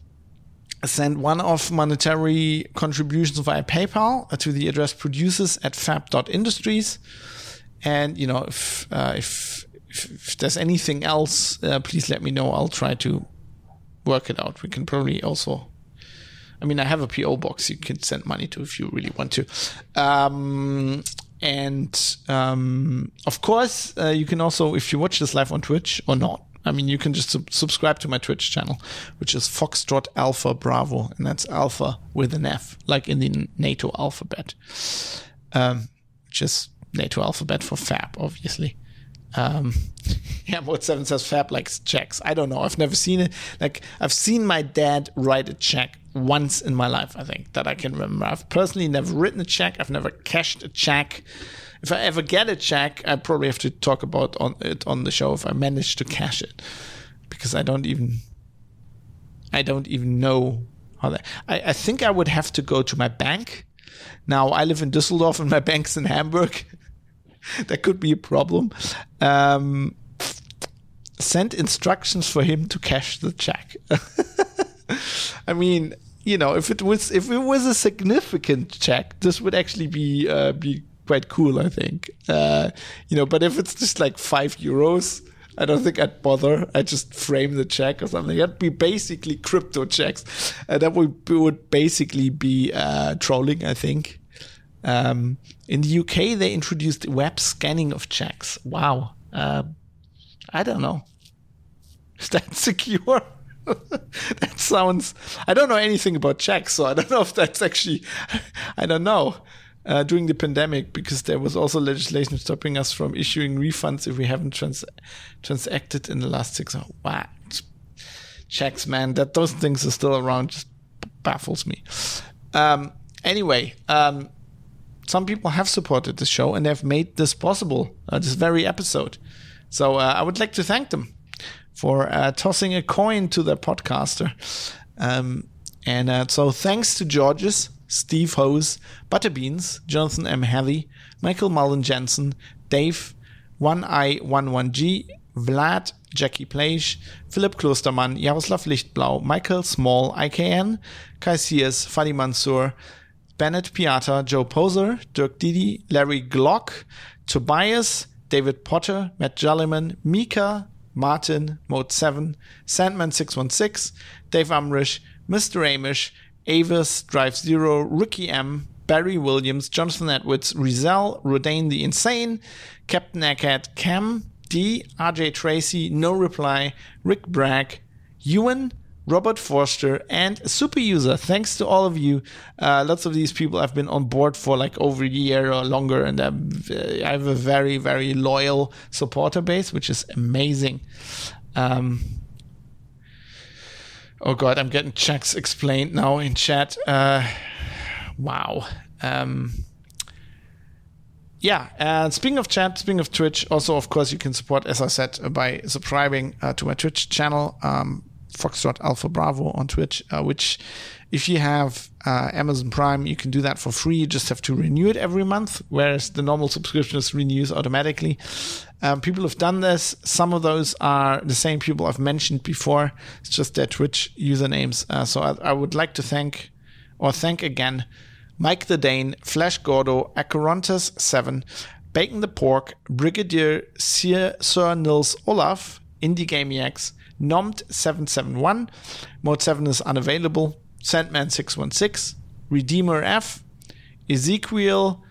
send one-off monetary contributions via PayPal to the address producers at fab.industries. And, you know, if, uh, if, if, if, there's anything else, uh, please let me know. I'll try to work it out. We can probably also, I mean, I have a PO box you can send money to if you really want to. Um, and um, of course, uh, you can also, if you watch this live on Twitch or not, I mean, you can just sub- subscribe to my Twitch channel, which is Foxtrot Alpha Bravo, and that's Alpha with an F, like in the NATO alphabet, um, which is NATO alphabet for Fab, obviously. Um, yeah, Mode 7 says Fab likes checks. I don't know. I've never seen it. Like, I've seen my dad write a check once in my life, I think, that I can remember. I've personally never written a check. I've never cashed a check. If I ever get a check, I probably have to talk about on it on the show if I manage to cash it. Because I don't even I don't even know how that I, I think I would have to go to my bank. Now I live in Düsseldorf and my bank's in Hamburg. that could be a problem. Um, send instructions for him to cash the check. I mean, you know, if it was if it was a significant check, this would actually be uh, be quite cool. I think, uh, you know, but if it's just like five euros. I don't think I'd bother. I'd just frame the check or something. That'd be basically crypto checks. Uh, that would, would basically be uh, trolling, I think. Um, in the UK, they introduced web scanning of checks. Wow. Uh, I don't know. Is that secure? that sounds. I don't know anything about checks, so I don't know if that's actually. I don't know. Uh, during the pandemic, because there was also legislation stopping us from issuing refunds if we haven't trans- transacted in the last six. months. Wow, checks, man, that those things are still around just baffles me. Um, anyway, um, some people have supported the show and have made this possible, uh, this very episode. So uh, I would like to thank them for uh, tossing a coin to their podcaster. Um, and uh, so thanks to Georges, Steve Hose, Butterbeans, Jonathan M. Heavy, Michael Mullen Jensen, Dave, 1i11g, Vlad, Jackie Plage, Philipp Klostermann, Jaroslav Lichtblau, Michael Small, IKN, Kai Sears, Fadi Mansour, Bennett Piata, Joe Poser, Dirk Didi, Larry Glock, Tobias, David Potter, Matt Jolliman, Mika, Martin, Mode 7, Sandman616, Dave Umrish, Mr. Amish, Avis, Drive Zero, Ricky M, Barry Williams, Jonathan Edwards, Rizal, Rodane the Insane, Captain Eckhead, Cam, D, RJ Tracy, No Reply, Rick Bragg, Ewan, Robert Forster, and Super User. Thanks to all of you. Uh, lots of these people have been on board for like over a year or longer, and I have a very, very loyal supporter base, which is amazing. Um, oh God, I'm getting checks explained now in chat. Uh, wow. Um, yeah, and speaking of chat, speaking of Twitch, also of course you can support, as I said, by subscribing uh, to my Twitch channel. Um, Foxtrot Alpha Bravo on Twitch, uh, which if you have uh, Amazon Prime, you can do that for free. You just have to renew it every month, whereas the normal subscription is renews automatically. Um, people have done this. Some of those are the same people I've mentioned before. It's just their Twitch usernames. Uh, so I, I, would like to thank, or thank again, Mike the Dane, Flash Gordo, Acarontes7, Bacon the Pork, Brigadier Sir, Sir Nils Olaf, Indie Gamiacs, Nomt771, Mode 7 is unavailable, Sandman616, Redeemer F, Ezekiel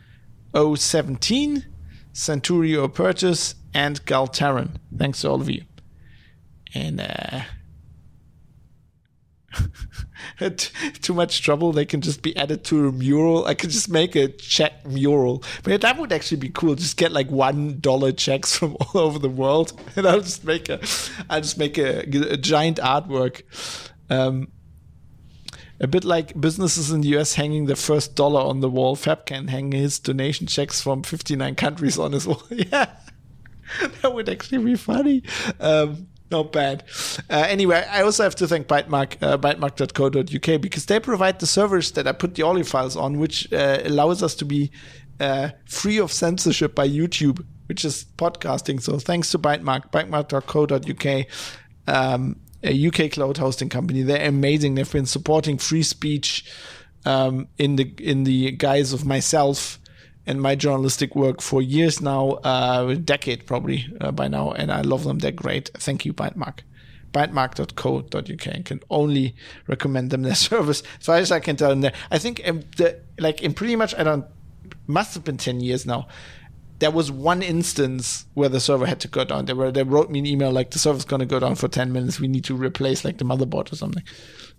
017, Centurio Purchase, and Galtaran. Thanks to all of you. And uh, too much trouble. They can just be added to a mural. I could just make a check mural. But that would actually be cool. Just get like one dollar checks from all over the world, and I'll just make a, I'll just make a, a giant artwork. Um, a bit like businesses in the US hanging their first dollar on the wall. Fab can hang his donation checks from 59 countries on his wall. yeah, that would actually be funny. Um, not bad. Uh, anyway, I also have to thank Bytemark, uh, bytemark.co.uk, because they provide the servers that I put the audio files on, which uh, allows us to be uh, free of censorship by YouTube, which is podcasting. So thanks to Bytemark, bytemark.co.uk, um, a UK cloud hosting company. They're amazing. They've been supporting free speech um, in the in the guise of myself and my journalistic work for years now, uh, a decade probably uh, by now, and I love them. They're great. Thank you, Bytemark. Bytemark.co.uk. I can only recommend them their service as far as I can tell. Them there, I think um, the, like in pretty much I don't must have been ten years now. There was one instance where the server had to go down. They were they wrote me an email like the server's going to go down for ten minutes. We need to replace like the motherboard or something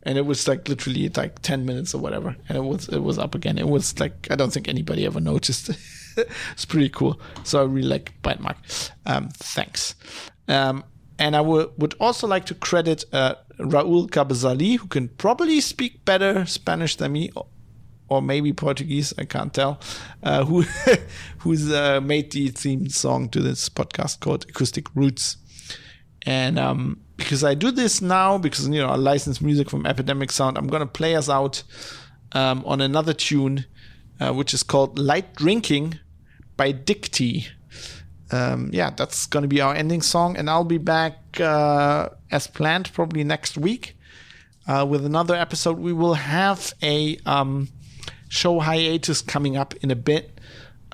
and it was like literally like 10 minutes or whatever and it was it was up again it was like i don't think anybody ever noticed it's pretty cool. So I really like Bytemark. Um, thanks. Um, and I would would also like to credit uh, Raul Cabezali, who can probably speak better Spanish than me, or, maybe Portuguese. I can't tell. Uh, who who's uh, made the theme song to this podcast called Acoustic Roots. And um, because I do this now, because you know I license music from Epidemic Sound, I'm gonna play us out um, on another tune, uh, which is called "Light Drinking" by Dicty. Um, yeah, that's gonna be our ending song, and I'll be back uh, as planned, probably next week, uh, with another episode. We will have a um, show hiatus coming up in a bit.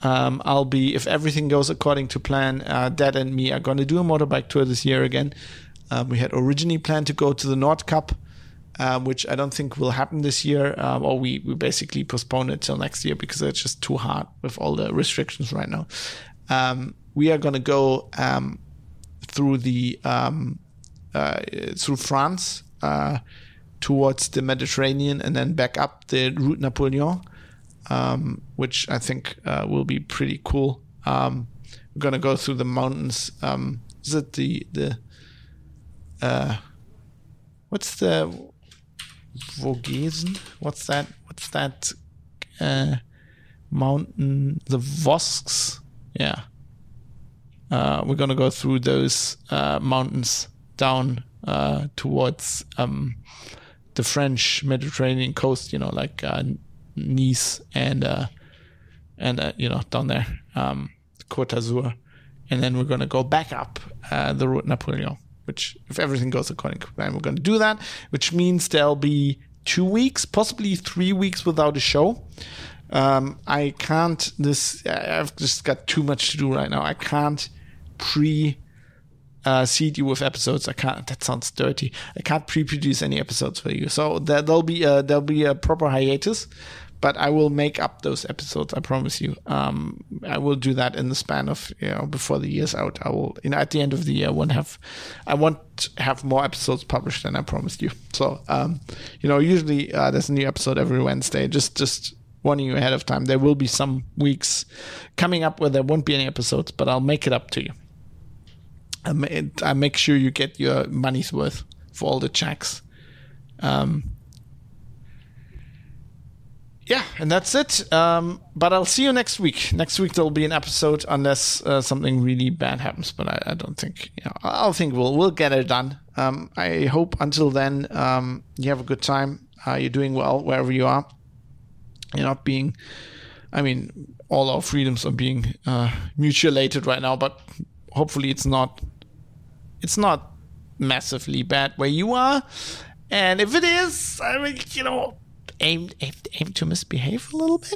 Um, I'll be, if everything goes according to plan, uh, Dad and me are going to do a motorbike tour this year again. Um, we had originally planned to go to the Nordkapp, um, which I don't think will happen this year, um, or we, we basically postponed it till next year because it's just too hard with all the restrictions right now. Um, we are going to go um, through the uh, through France uh, towards the Mediterranean and then back up the Route Napoleon, um, which I think uh, will be pretty cool. Um, we're gonna go through the mountains. Um, is it the the uh, what's the Vogesen? What's that? What's that uh, mountain? The Vosges? Yeah. Uh, we're gonna go through those uh, mountains down uh, towards um, the French Mediterranean coast. You know, like uh, Nice and uh, and uh, you know down there, um, Côte d'Azur, and then we're gonna go back up uh, the route Napoleon. Which, if everything goes according to plan, we're gonna do that. Which means there'll be two weeks, possibly three weeks without a show. Um, I can't. This I've just got too much to do right now. I can't pre uh, seed you with episodes. I can't. That sounds dirty. I can't pre-produce any episodes for you. So there, there'll be a, there'll be a proper hiatus, but I will make up those episodes. I promise you. Um, I will do that in the span of you know before the year's out. I will. You know, at the end of the year, I won't have. I want to have more episodes published than I promised you. So um, you know, usually uh, there's a new episode every Wednesday. Just just warning you ahead of time. There will be some weeks coming up where there won't be any episodes, but I'll make it up to you. I, I make sure you get your money's worth for all the checks. Um, yeah, and that's it. Um, but I'll see you next week. Next week there'll be an episode unless uh, something really bad happens. But I, I don't think. You know, I'll think we'll we'll get it done. Um, I hope until then um, you have a good time. Uh, you're doing well wherever you are. You're not being. I mean, all our freedoms are being uh, mutilated right now, but hopefully it's not it's not massively bad where you are. And if it is, I mean, you know, aim, aim, aim to misbehave a little bit.